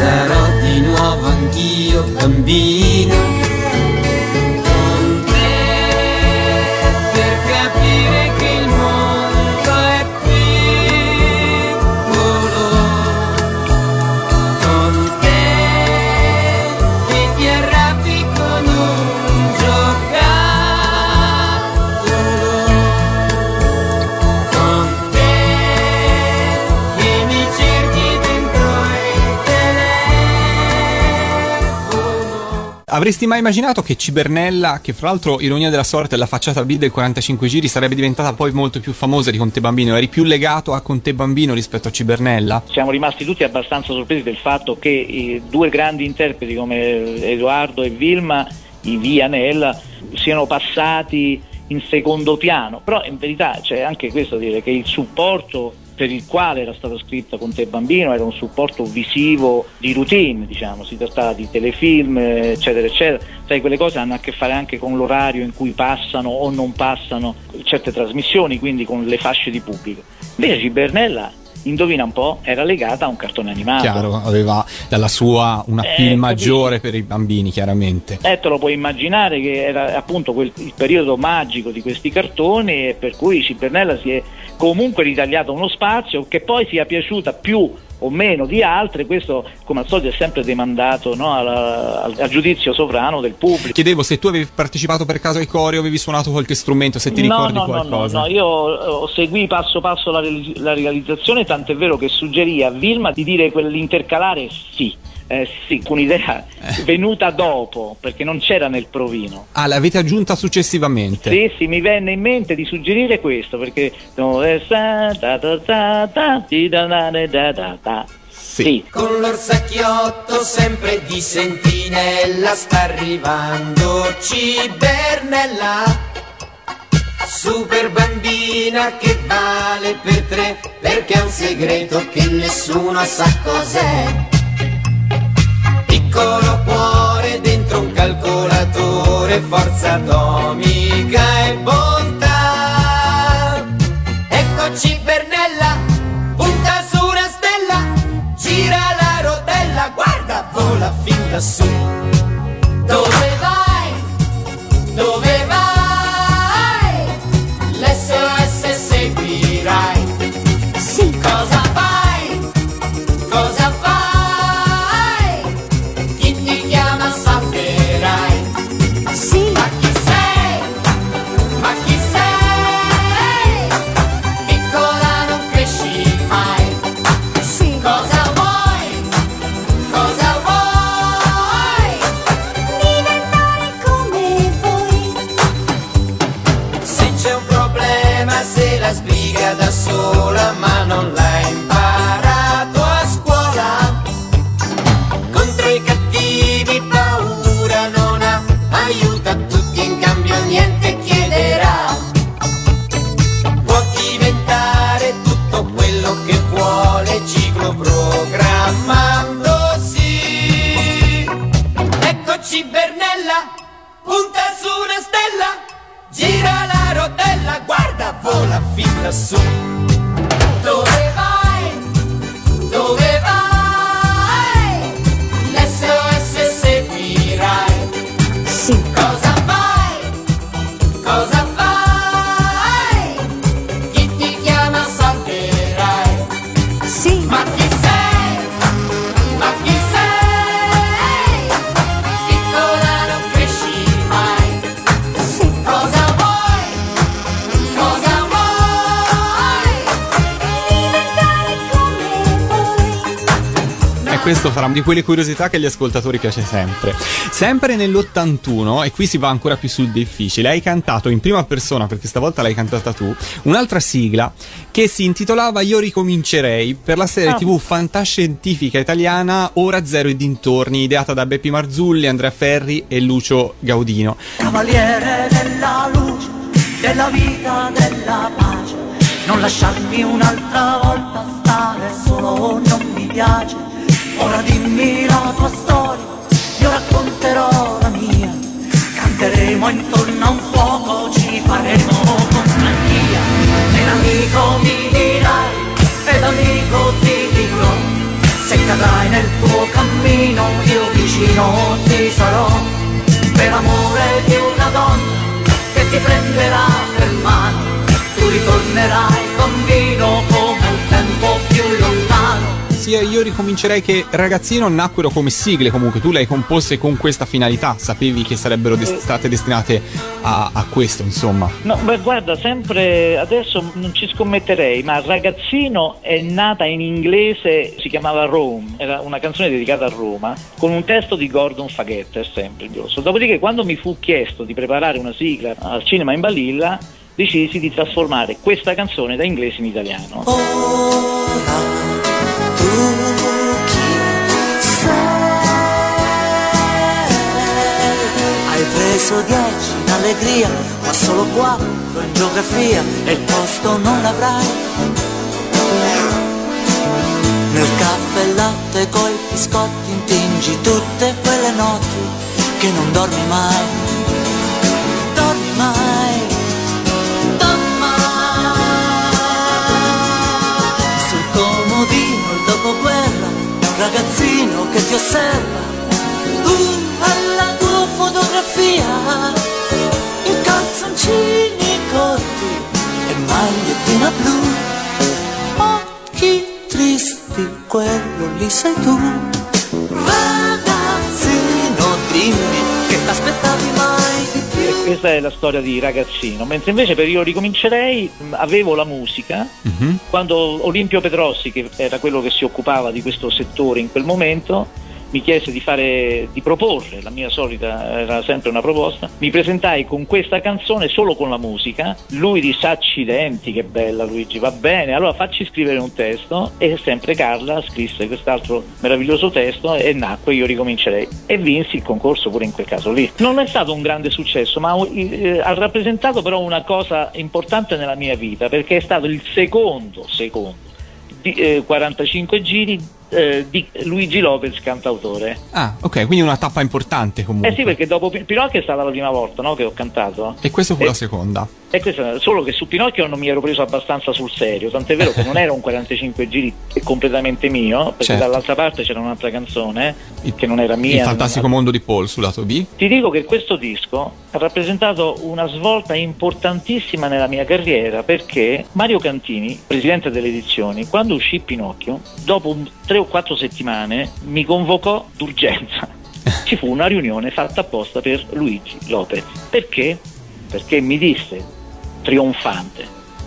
Sarò di nuovo anch'io bambino. Avresti mai immaginato che Cibernella, che fra l'altro, ironia della sorte, la facciata B del 45 giri, sarebbe diventata poi molto più famosa di Conte Bambino? Eri più legato a Conte Bambino rispetto a Cibernella? Siamo rimasti tutti abbastanza sorpresi del fatto che i due grandi interpreti come Edoardo e Vilma, i Vianella, siano passati in secondo piano, però in verità c'è anche questo dire che il supporto per il quale era stato scritto con te bambino era un supporto visivo di routine, diciamo, si trattava di telefilm, eccetera, eccetera. Sai, quelle cose hanno a che fare anche con l'orario in cui passano o non passano certe trasmissioni, quindi con le fasce di pubblico. Invece Cibernella, indovina un po', era legata a un cartone animato. Chiaro, aveva dalla sua una Eh, pill capito. maggiore per i bambini, chiaramente. Eh, te lo puoi immaginare che era appunto quel, il periodo magico di questi cartoni e per cui Cibernella si è comunque ritagliato uno spazio che poi sia piaciuta più o meno di altre, questo come al solito è sempre demandato no, alla- al, al giudizio sovrano del pubblico. Chiedevo se tu avevi partecipato per caso ai cori o avevi suonato qualche strumento, se ti no, ricordi no, no, no, qualcosa. no, io eh, seguì passo passo la, la realizzazione, tant'è vero che suggerì a Vilma di dire quell'intercalare sì, eh, sì, con un'idea venuta dopo, perché non c'era nel provino. Ah, l'avete aggiunta successivamente? Sì, sì, mi venne in mente di suggerire questo perché dove sta, ta ta ta ta, ti da da da da da da. Sì. Con l'orsacchiotto sempre di sentinella sta arrivando Cibernella Super bambina che vale per tre Perché è un segreto che nessuno sa cos'è Piccolo cuore dentro un calcolatore Forza atomica e bontà. Ecco Cibernella Punta su una stella Gira la rotella Guarda vola fin lassù. Dove quelle curiosità che agli ascoltatori piace sempre. Sempre nell'81, e qui si va ancora più sul difficile, hai cantato in prima persona, perché stavolta l'hai cantata tu, un'altra sigla che si intitolava Io ricomincerei per la serie Ah. tv fantascientifica italiana Ora Zero e dintorni, ideata da Beppi Marzulli, Andrea Ferri e Lucio Gaudino. Cavaliere della luce, della vita, della pace. Non lasciarmi un'altra volta stare solo, non mi piace. Ora dimmi la tua storia, io racconterò la mia. Canteremo intorno a un fuoco, ci faremo compagnia. E l'amico mi dirai, ed amico ti dirò. Se cadrai nel tuo cammino, io vicino ti sarò. Per amore di una donna che ti prenderà per mano, tu ritornerai bambino come un tempo più lontano. Sia io ricomincerei che Ragazzino nacquero come sigle comunque, tu le hai composte con questa finalità, sapevi che sarebbero des- state destinate a, a questo insomma. No, beh, guarda, sempre adesso non ci scommetterei, ma Ragazzino è nata in inglese, si chiamava Rome, era una canzone dedicata a Roma, con un testo di Gordon Faghetta, è sempre grosso. Dopodiché, quando mi fu chiesto di preparare una sigla al cinema in Balilla, decisi di trasformare questa canzone da inglese in italiano. Ora in ma solo quattro in geografia e il posto non l'avrai. Nel caffè e latte coi biscotti intingi tutte quelle notti che non dormi mai. Ragazzino che ti osserva. Uh, alla tua fotografia, in calzoncini corti e magliettina blu. Occhi tristi, quello lì sei tu. Ragazzino, dimmi che t'aspettavi mai questa è la storia di Ragazzino, mentre invece per Io ricomincerei avevo la musica, quando Olimpio Petrossi, che era quello che si occupava di questo settore in quel momento, mi chiese di fare di proporre, la mia solita era sempre una proposta, mi presentai con questa canzone solo con la musica, lui disse accidenti che bella Luigi, va bene, allora facci scrivere un testo e sempre Carla scrisse quest'altro meraviglioso testo e nacque Io ricomincerei e vinsi il concorso pure in quel caso lì. Non è stato un grande successo, ma eh, ha rappresentato però una cosa importante nella mia vita perché è stato il secondo, secondo di, eh, 45 giri eh, di Luigi Lopez cantautore. Ah, ok, quindi una tappa importante comunque. Eh sì, perché dopo Pin- Pinocchio è stata la prima volta no, che ho cantato. E questa fu Eh, la seconda. E questo, solo che su Pinocchio non mi ero preso abbastanza sul serio, tant'è vero che non era un 45 giri completamente mio, perché Certo. dall'altra parte c'era un'altra canzone che non era mia. Il fantastico mondo di Paul sul lato B. Ti dico che questo disco ha rappresentato una svolta importantissima nella mia carriera perché Mario Cantini, presidente delle edizioni, quando uscì Pinocchio, dopo un- tre o quattro settimane mi convocò d'urgenza. Ci fu una riunione fatta apposta per Luigi Lopez. Perché? Perché mi disse, trionfante,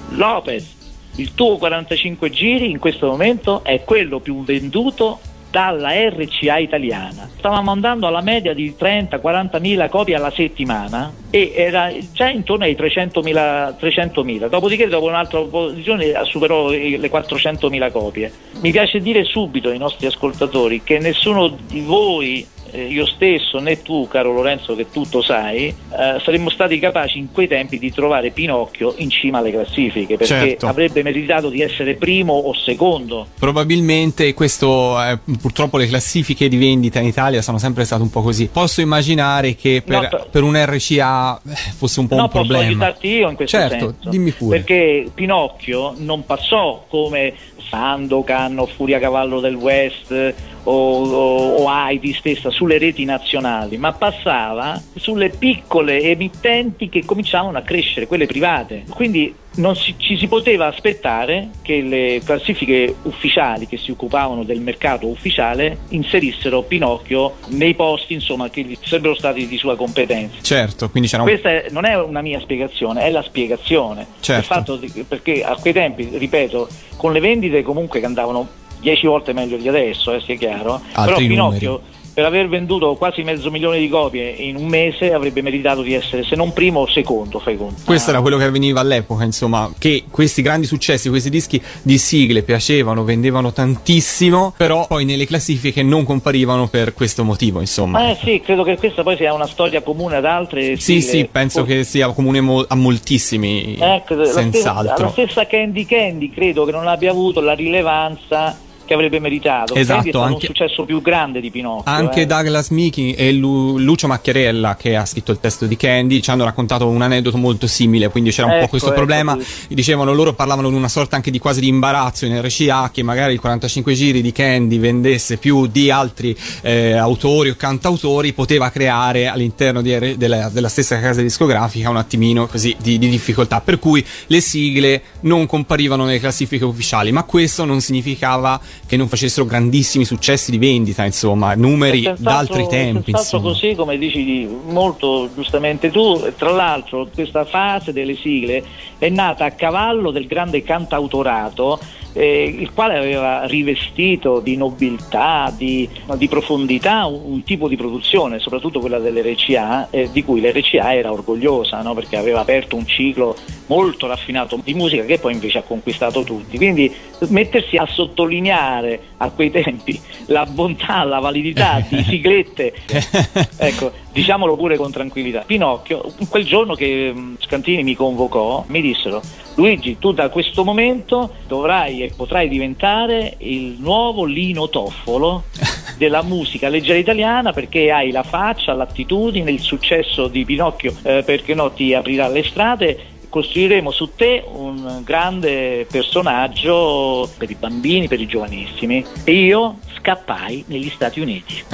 Lopez, il tuo 45 giri in questo momento è quello più venduto dalla RCA italiana. Stavamo andando alla media di 30-40 mila copie alla settimana e era già intorno ai 300.000, 300.000. Dopodiché dopo un'altra posizione superò le 400.000 copie. Mi piace dire subito ai nostri ascoltatori che nessuno di voi io stesso né tu, caro Lorenzo, che tutto sai, eh, saremmo stati capaci in quei tempi di trovare Pinocchio in cima alle classifiche perché Certo. avrebbe meritato di essere primo o secondo. Probabilmente questo, eh, purtroppo le classifiche di vendita in Italia sono sempre state un po' così. Posso immaginare che per, No, per- un RCA eh, fosse un po' no, un posso problema. aiutarti io in questo certo, senso. dimmi pure. Perché Pinocchio non passò come Sandokan o Furia Cavallo del West o, o, o Heidi stessa sulle reti nazionali, ma passava sulle piccole emittenti che cominciavano a crescere, quelle private. Quindi non si- ci si poteva aspettare che le classifiche ufficiali che si occupavano del mercato ufficiale inserissero Pinocchio nei posti insomma, che gli sarebbero stati di sua competenza. Certo, quindi c'era un... Questa è- non è una mia spiegazione, è la spiegazione. Certo. Di- perché a quei tempi, ripeto, con le vendite comunque che andavano 10 volte meglio di adesso, eh, sia chiaro, però Altri Pinocchio per aver venduto quasi mezzo milione di copie in un mese avrebbe meritato di essere se non primo o secondo, fai conto. Questo era quello che avveniva all'epoca, insomma, che questi grandi successi, questi dischi di sigle piacevano, vendevano tantissimo, però poi nelle classifiche non comparivano per questo motivo, insomma. Eh sì, credo che questa poi sia una storia comune ad altre. Sì, sigle. sì, penso che sia comune mo- a moltissimi, Ecco, la stessa, senz'altro. la stessa Candy Candy credo che non abbia avuto la rilevanza che avrebbe meritato. Esatto, è anche- un successo più grande di Pinocchio. Anche eh. Douglas Miki e Lu- Lucio Macchiarella, che ha scritto il testo di Candy, ci hanno raccontato un aneddoto molto simile, quindi c'era un po' Ecco, questo ecco, problema. sì. Dicevano loro parlavano di una sorta anche di quasi di imbarazzo in RCA che magari il 45 giri di Candy vendesse più di altri eh, autori o cantautori, poteva creare all'interno R- della, della stessa casa discografica un attimino così di, di difficoltà. Per cui le sigle non comparivano nelle classifiche ufficiali, ma questo non significava che non facessero grandissimi successi di vendita, insomma, numeri È da altri tempi. senz'altro Insomma. così come dici molto giustamente tu, tra l'altro questa fase delle sigle è nata a cavallo del grande cantautorato eh, il quale aveva rivestito di nobiltà, di, di profondità un, un tipo di produzione, soprattutto quella dell'RCA, eh, di cui l'RCA era orgogliosa no? perché aveva aperto un ciclo molto raffinato di musica che poi invece ha conquistato tutti. Quindi mettersi a sottolineare a quei tempi la bontà, la validità di siglette, ecco, diciamolo pure con tranquillità. Pinocchio, quel giorno che mh, Scantini mi convocò, mi dissero Luigi, tu da questo momento dovrai e potrai diventare il nuovo Lino Toffolo della musica leggera italiana perché hai la faccia, l'attitudine, il successo di Pinocchio, eh, perché no, ti aprirà le strade costruiremo su te un grande personaggio per i bambini, per i giovanissimi. E io scappai negli Stati Uniti.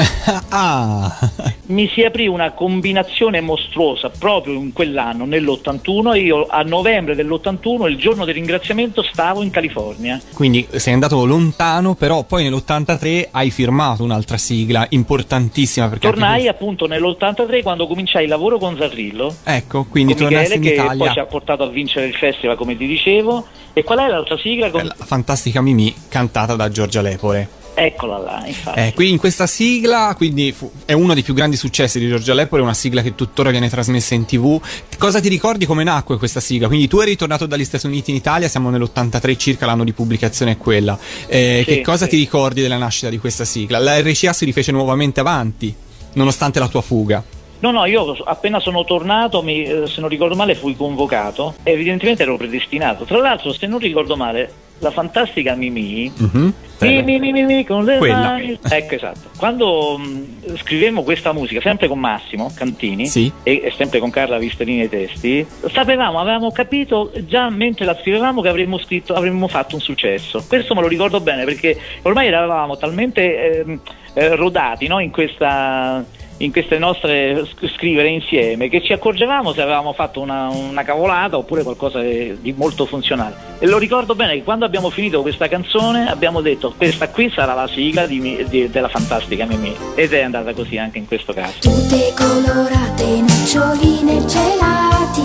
ah, Mi si aprì una combinazione mostruosa proprio in quell'anno, nell'81. Io a novembre dell'81, il giorno del ringraziamento, stavo in California. quindi sei andato lontano, però poi nell'83 hai firmato un'altra sigla importantissima perché anche Tornai appunto nell'83 quando cominciai il lavoro con Zarrillo. Ecco, quindi tornassi in che poi Italia. ci ha portato a vincere il festival, come ti dicevo. E qual è l'altra sigla? Con- La fantastica Mimì cantata da Giorgia Lepore. Eccola là, infatti. Eh, qui in questa sigla, quindi fu- è uno dei più grandi successi di Giorgia Lepore, una sigla che tuttora viene trasmessa in tv. Cosa ti ricordi come nacque questa sigla? Quindi tu eri ritornato dagli Stati Uniti in Italia, siamo nell'83 circa, l'anno di pubblicazione è quella. Eh, Sì, che cosa sì. ti ricordi della nascita di questa sigla? La RCA si rifece nuovamente avanti, nonostante la tua fuga. No, no, io appena sono tornato, mi- eh, se non ricordo male, fui convocato. Evidentemente ero predestinato. Tra l'altro, se non ricordo male, la fantastica Mimì. Mhm. Mi, mi, mi, mi, mi, con le Quella. mani. Ecco, esatto. Quando mh, scrivemmo questa musica, sempre con Massimo Cantini Sì. e, e sempre con Carla Vistellini ai testi, sapevamo, avevamo capito già mentre la scrivevamo che avremmo scritto, avremmo fatto un successo. Questo me lo ricordo bene perché ormai eravamo talmente ehm, eh, rodati no, in questa in queste nostre sc- scrivere insieme che ci accorgevamo se avevamo fatto una, una cavolata oppure qualcosa di molto funzionale. E lo ricordo bene che quando abbiamo finito questa canzone abbiamo detto questa qui sarà la sigla di di- della fantastica Mimì ed è andata così anche in questo caso. Tutte colorate, noccioline, gelati,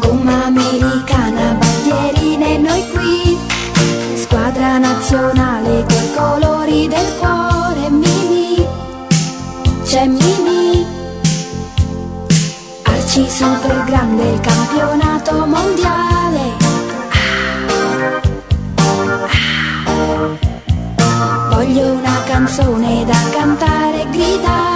gomma americana, bandierine, noi qui. Squadra nazionale coi colori del cuore, c'è Mimi. Arci super grande, il campionato mondiale. Voglio una canzone da cantare e gridare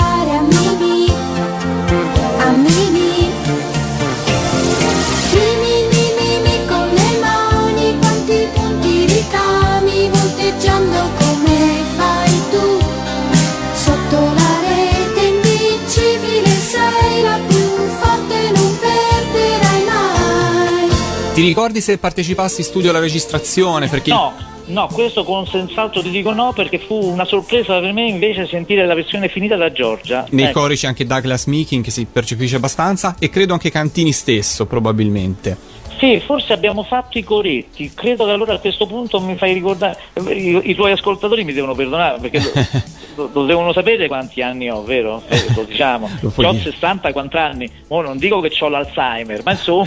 Ti ricordi se partecipassi in studio alla registrazione? Perché no no questo con senz'altro ti dico no perché fu una sorpresa per me invece sentire la versione finita da Giorgia nei Ecco. cori c'è anche Douglas Meeking che si percepisce abbastanza e credo anche Cantini stesso, probabilmente. Sì, forse abbiamo fatto i coretti. Credo che allora a questo punto mi fai ricordare. I, i tuoi ascoltatori mi devono perdonare perché lo, lo- lo devono sapere quanti anni ho, vero? Eh, lo diciamo. Lo ho dire. 60 quanti anni. Mo non dico che ho l'Alzheimer, ma insomma,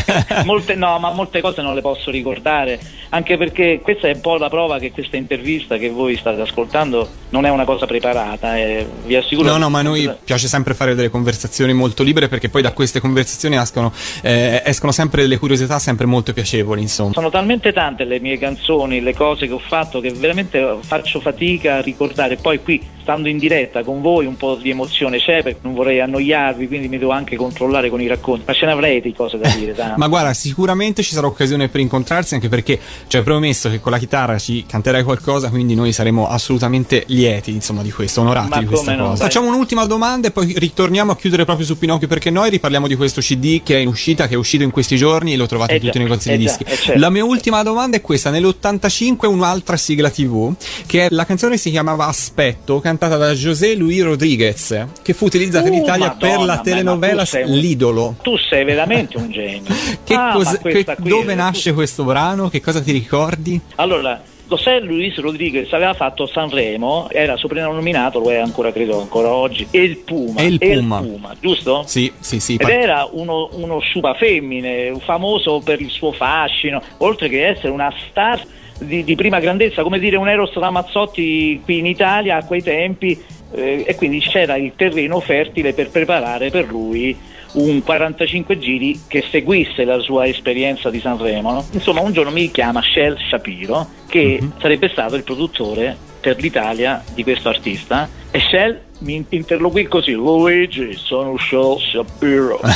molte, no, ma molte cose non le posso ricordare. Anche perché questa è un po' la prova che questa intervista che voi state ascoltando non è una cosa preparata. eh, vi assicuro. No, no, ma a noi piace sempre fare delle conversazioni molto libere perché poi da queste conversazioni escono, eh, escono sempre delle curiosità sempre molto piacevoli, insomma. Sono talmente tante le mie canzoni, le cose che ho fatto che veramente faccio fatica a ricordare. Poi qui, stando in diretta con voi, un po' di emozione c'è perché non vorrei annoiarvi, quindi mi devo anche controllare con i racconti. Ma ce ne avrei di cose da dire, dai. Ma guarda, sicuramente ci sarà occasione per incontrarsi anche perché ci hai promesso che con la chitarra ci canterai qualcosa, quindi noi saremo assolutamente lieti, insomma, di questo, onorati Ma di questa no, cosa. dai. Facciamo un'ultima domanda e poi ritorniamo a chiudere proprio su Pinocchio perché noi riparliamo di questo CD che è in uscita, che è uscito in questi giorni lo trovate Eh in tutti già, i negozi di eh già, dischi. eh certo. La mia ultima domanda è questa: nell'85 un'altra sigla TV, che è la canzone si chiamava Aspetto, cantata da José Luis Rodriguez, che fu utilizzata in Uh, Italia per Madonna, la ma- telenovela tu un- L'idolo. Tu sei veramente un genio. Che Ah, cos- che- dove nasce questo brano? Che cosa ti ricordi? Allora, José Luis Rodriguez aveva fatto Sanremo, era soprannominato, lo è ancora credo ancora oggi, El Puma. El Puma. giusto? Sì, sì, sì. Ed era uno, uno sciupa femmine, famoso per il suo fascino, oltre che essere una star di, di prima grandezza, come dire un Eros Ramazzotti qui in Italia a quei tempi, eh, e quindi c'era il terreno fertile per preparare per lui un 45 giri che seguisse la sua esperienza di Sanremo. no? Insomma, un giorno mi chiama Shell Shapiro, che sarebbe stato il produttore per l'Italia di questo artista, e Shell mi interloquì così: Luigi, sono Shell Shapiro.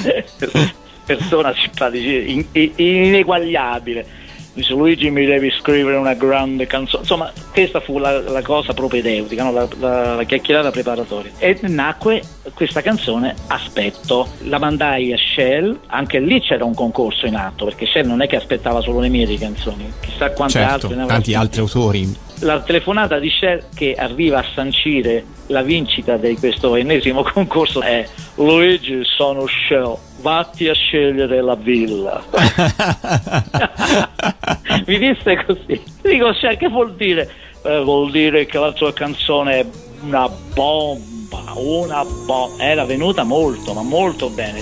Persona simpatica, in- in- ineguagliabile. Dice Luigi mi devi scrivere una grande canzone. Insomma, questa fu la, la cosa propedeutica, no? la, la- la chiacchierata preparatoria. E nacque questa canzone Aspetto. La mandai a Shell, anche lì c'era un concorso in atto, perché Shell non è che aspettava solo le mie canzoni, chissà quante Certo, altre ne tanti altri autori. La telefonata di Shell che arriva a sancire la vincita di questo ennesimo concorso è Luigi sono Shell, vatti a scegliere la villa. Mi disse così. Dico Shell che vuol dire? "Eh, vuol dire che la tua canzone è una bomba, una bomba. Era venuta molto, ma molto bene.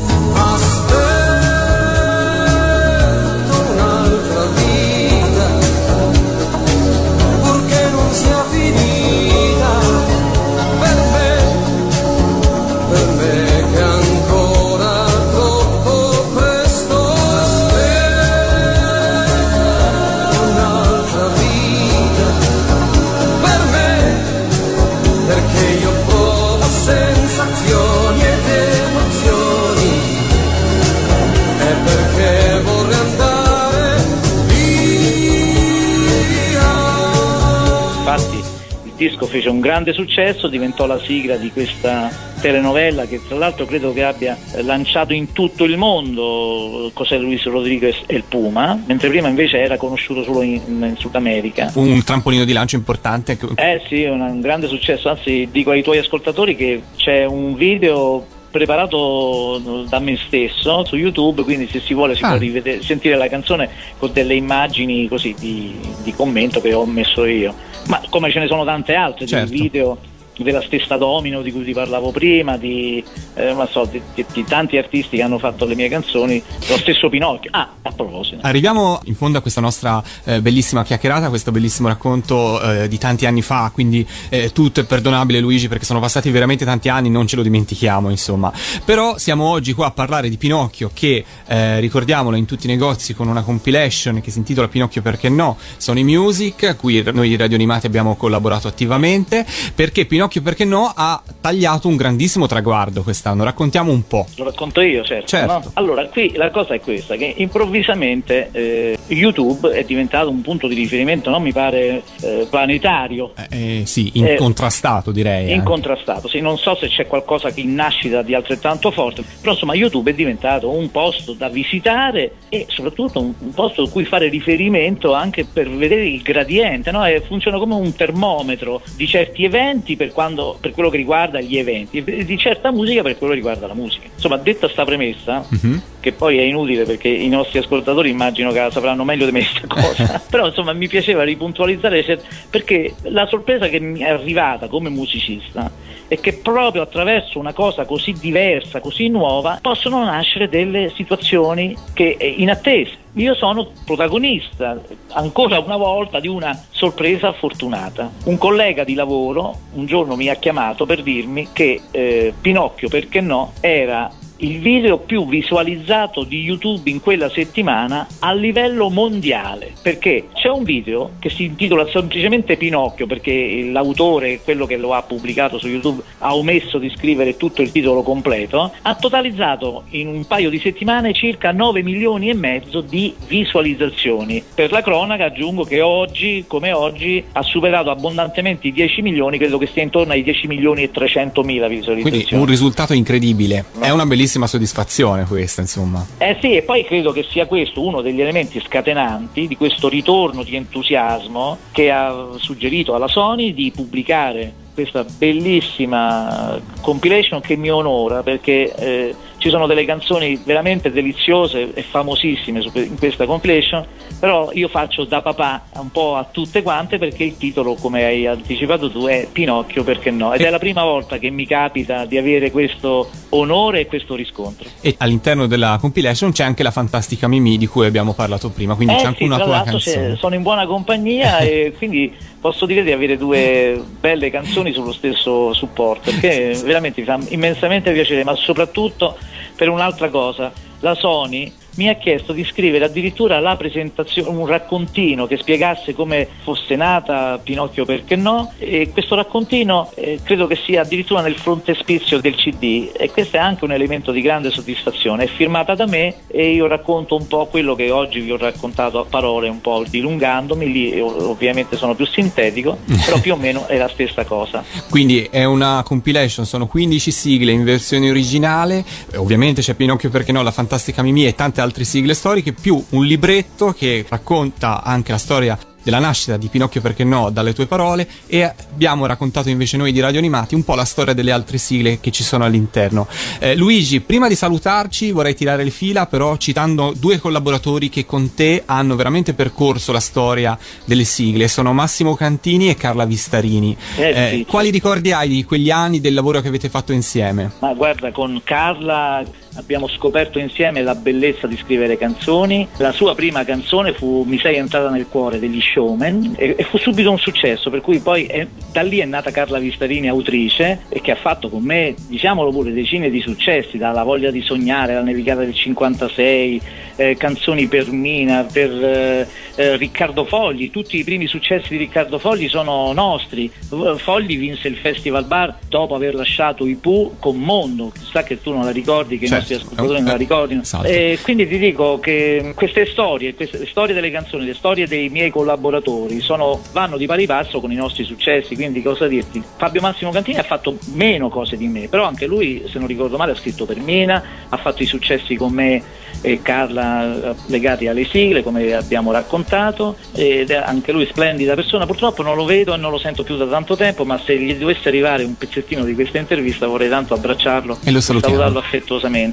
Disco fece un grande successo, diventò la sigla di questa telenovela che tra l'altro credo che abbia lanciato in tutto il mondo José Luis Rodriguez e il Puma, mentre prima invece era conosciuto solo in, in Sud America. Un trampolino di lancio importante. Eh sì, un, un grande successo, anzi dico ai tuoi ascoltatori che c'è un video preparato da me stesso su YouTube, quindi se si vuole si Ah. può rivede- sentire la canzone con delle immagini così di, di commento che ho messo io. Ma come ce ne sono tante altre, Certo. di video della stessa Domino di cui ti parlavo prima, di, eh, so, di, di- di tanti artisti che hanno fatto le mie canzoni, lo stesso Pinocchio. Ah, a proposito. Arriviamo in fondo a questa nostra eh, bellissima chiacchierata, questo bellissimo racconto eh, di tanti anni fa, quindi eh, tutto è perdonabile Luigi perché sono passati veramente tanti anni, non ce lo dimentichiamo insomma. Però siamo oggi qua a parlare di Pinocchio che eh, ricordiamolo in tutti i negozi con una compilation che si intitola Pinocchio perché no, Sony Music, a cui noi Radio Animati abbiamo collaborato attivamente, perché Pinocchio perché no ha tagliato un grandissimo traguardo quest'anno, raccontiamo un po'. Lo racconto io, certo. Certo. no? Allora, qui la cosa è questa, che improvvisamente eh, YouTube è diventato un punto di riferimento, non mi pare eh, planetario, Eh, sì, incontrastato direi. eh. incontrastato. Sì, non so se c'è qualcosa che in nascita di altrettanto forte, però insomma YouTube è diventato un posto da visitare e soprattutto un, un posto a cui fare riferimento anche per vedere il gradiente, no? Funziona come un termometro di certi eventi per, quando, per quello che riguarda gli eventi e di certa musica per quello che riguarda la musica. Insomma, detta sta premessa, Mhm. Che poi è inutile perché i nostri ascoltatori immagino che la sapranno meglio di me questa cosa però insomma mi piaceva ripuntualizzare perché la sorpresa che mi è arrivata come musicista è che proprio attraverso una cosa così diversa, così nuova possono nascere delle situazioni che eh, inattese io sono protagonista ancora una volta di una sorpresa fortunata. Un collega di lavoro un giorno mi ha chiamato per dirmi che eh, Pinocchio, perché no, era il video più visualizzato di YouTube in quella settimana a livello mondiale. Perché c'è un video che si intitola semplicemente Pinocchio, perché l'autore, quello che lo ha pubblicato su YouTube, ha omesso di scrivere tutto il titolo completo, ha totalizzato in un paio di settimane circa 9 milioni e mezzo di visualizzazioni. Per la cronaca aggiungo che oggi, come oggi, ha superato abbondantemente i 10 milioni, credo che stia intorno ai 10 milioni e 300 mila visualizzazioni. Quindi un risultato incredibile. È una bellissima soddisfazione questa, insomma. Eh sì, e poi credo che sia questo uno degli elementi scatenanti di questo ritorno di entusiasmo che ha suggerito alla Sony di pubblicare questa bellissima compilation che mi onora perché eh, ci sono delle canzoni veramente deliziose e famosissime in questa compilation, però io faccio da papà un po' a tutte quante perché il titolo, come hai anticipato tu, è Pinocchio perché no? Ed è la prima volta che mi capita di avere questo onore e questo riscontro. E all'interno della compilation c'è anche la fantastica Mimì di cui abbiamo parlato prima, quindi Eh c'è anche sì, una tra tua l'altro c'è- canzone. sono in buona compagnia e quindi posso dire di avere due belle canzoni sullo stesso supporto, perché veramente mi fa immensamente piacere, ma soprattutto per un'altra cosa, la Sony mi ha chiesto di scrivere addirittura la presentazione, un raccontino che spiegasse come fosse nata Pinocchio perché no? E questo raccontino eh, credo che sia addirittura nel frontespizio del CD e questo è anche un elemento di grande soddisfazione, è firmata da me e io racconto un po' quello che oggi vi ho raccontato a parole un po' dilungandomi, lì ovviamente sono più sintetico, però più o meno è la stessa cosa. Quindi è una compilation, sono 15 sigle in versione originale, eh, ovviamente c'è Pinocchio perché no, la fantastica Mimì e tante altre sigle storiche, più un libretto che racconta anche la storia della nascita di Pinocchio perché no dalle tue parole e abbiamo raccontato invece noi di Radio Animati un po' la storia delle altre sigle che ci sono all'interno. Eh, Luigi, prima di salutarci vorrei tirare le fila però citando due collaboratori che con te hanno veramente percorso la storia delle sigle, sono Massimo Cantini e Carla Vistarini. Eh, Eh, sì. quali ricordi hai di quegli anni del lavoro che avete fatto insieme? Ma guarda, con Carla abbiamo scoperto insieme la bellezza di scrivere canzoni. La sua prima canzone fu Mi sei entrata nel cuore degli Showman e, e fu subito un successo, per cui poi è- da lì è nata Carla Vistarini, autrice, e che ha fatto con me, diciamolo pure, decine di successi, dalla voglia di sognare, la nevicata del 56, eh, canzoni per Mina, per eh, eh, Riccardo Fogli, tutti i primi successi di Riccardo Fogli sono nostri. Fogli vinse il Festival Bar dopo aver lasciato i Pooh con Mondo, sa che tu non la ricordi, che Certo, nostri ascoltatori non la ricordino. esatto. E quindi ti dico che queste storie, queste, le storie delle canzoni, le storie dei miei collaboratori sono- vanno di pari passo con i nostri successi, quindi cosa dirti? Fabio Massimo Cantini ha fatto meno cose di me, però anche lui, se non ricordo male, ha scritto per Mina, ha fatto i successi con me e Carla eh, legati alle sigle, come abbiamo raccontato, ed è anche lui splendida persona. Purtroppo non lo vedo e non lo sento più da tanto tempo, ma se gli dovesse arrivare un pezzettino di questa intervista vorrei tanto abbracciarlo E salutiamo. salutarlo affettuosamente.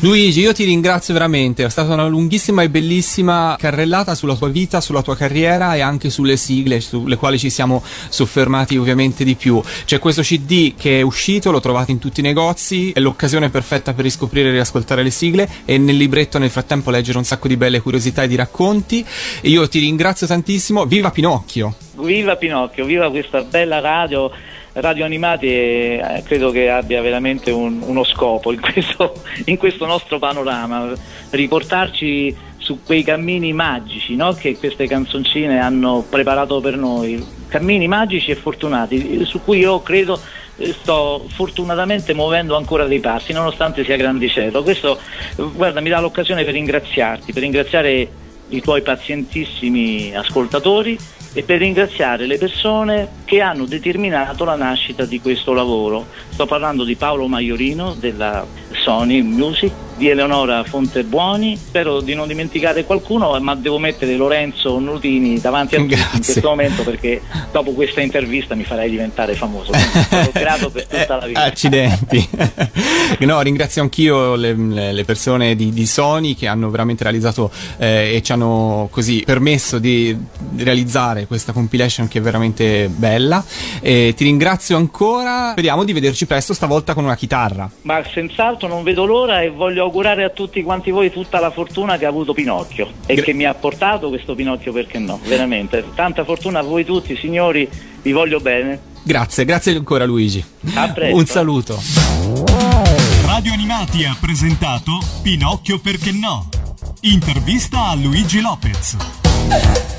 Luigi, io ti ringrazio veramente, è stata una lunghissima e bellissima carrellata sulla tua vita, sulla tua carriera e anche sulle sigle sulle quali ci siamo soffermati ovviamente di più. C'è questo CD che è uscito, lo trovate in tutti i negozi, è l'occasione perfetta per riscoprire e riascoltare le sigle e nel libretto nel frattempo leggere un sacco di belle curiosità e di racconti. E io ti ringrazio tantissimo, viva Pinocchio! Viva Pinocchio, viva questa bella radio. Radio Animati eh, credo che abbia veramente un- uno scopo in questo, in questo nostro panorama, riportarci su quei cammini magici no? che queste canzoncine hanno preparato per noi, cammini magici e fortunati, su cui io credo eh, sto fortunatamente muovendo ancora dei passi, nonostante sia grandicello. Questo guarda, mi dà l'occasione per ringraziarti, per ringraziare i tuoi pazientissimi ascoltatori e per ringraziare le persone che hanno determinato la nascita di questo lavoro. Sto parlando di Paolo Maiorino della Sony Music, di Eleonora Fontebuoni, spero di non dimenticare qualcuno, ma devo mettere Lorenzo Nutini davanti a tutti in questo momento perché dopo questa intervista mi farei diventare famoso. Sono grato per tutta la vita. Eh, Accidenti. no, ringrazio anch'io le, le- le persone di, di Sony che hanno veramente realizzato eh, e ci hanno così permesso di realizzare questa compilation che è veramente bella. E ti ringrazio ancora. Speriamo di vederci presto, stavolta con una chitarra. Ma senz'altro non vedo l'ora e voglio augurare a tutti quanti voi tutta la fortuna che ha avuto Pinocchio e Gra- che mi ha portato questo Pinocchio perché no, veramente. Tanta fortuna a voi tutti, signori, vi voglio bene. Grazie, grazie ancora Luigi. A presto. Un saluto. Radio Animati ha presentato Pinocchio perché no? Intervista a Luigi Lopez.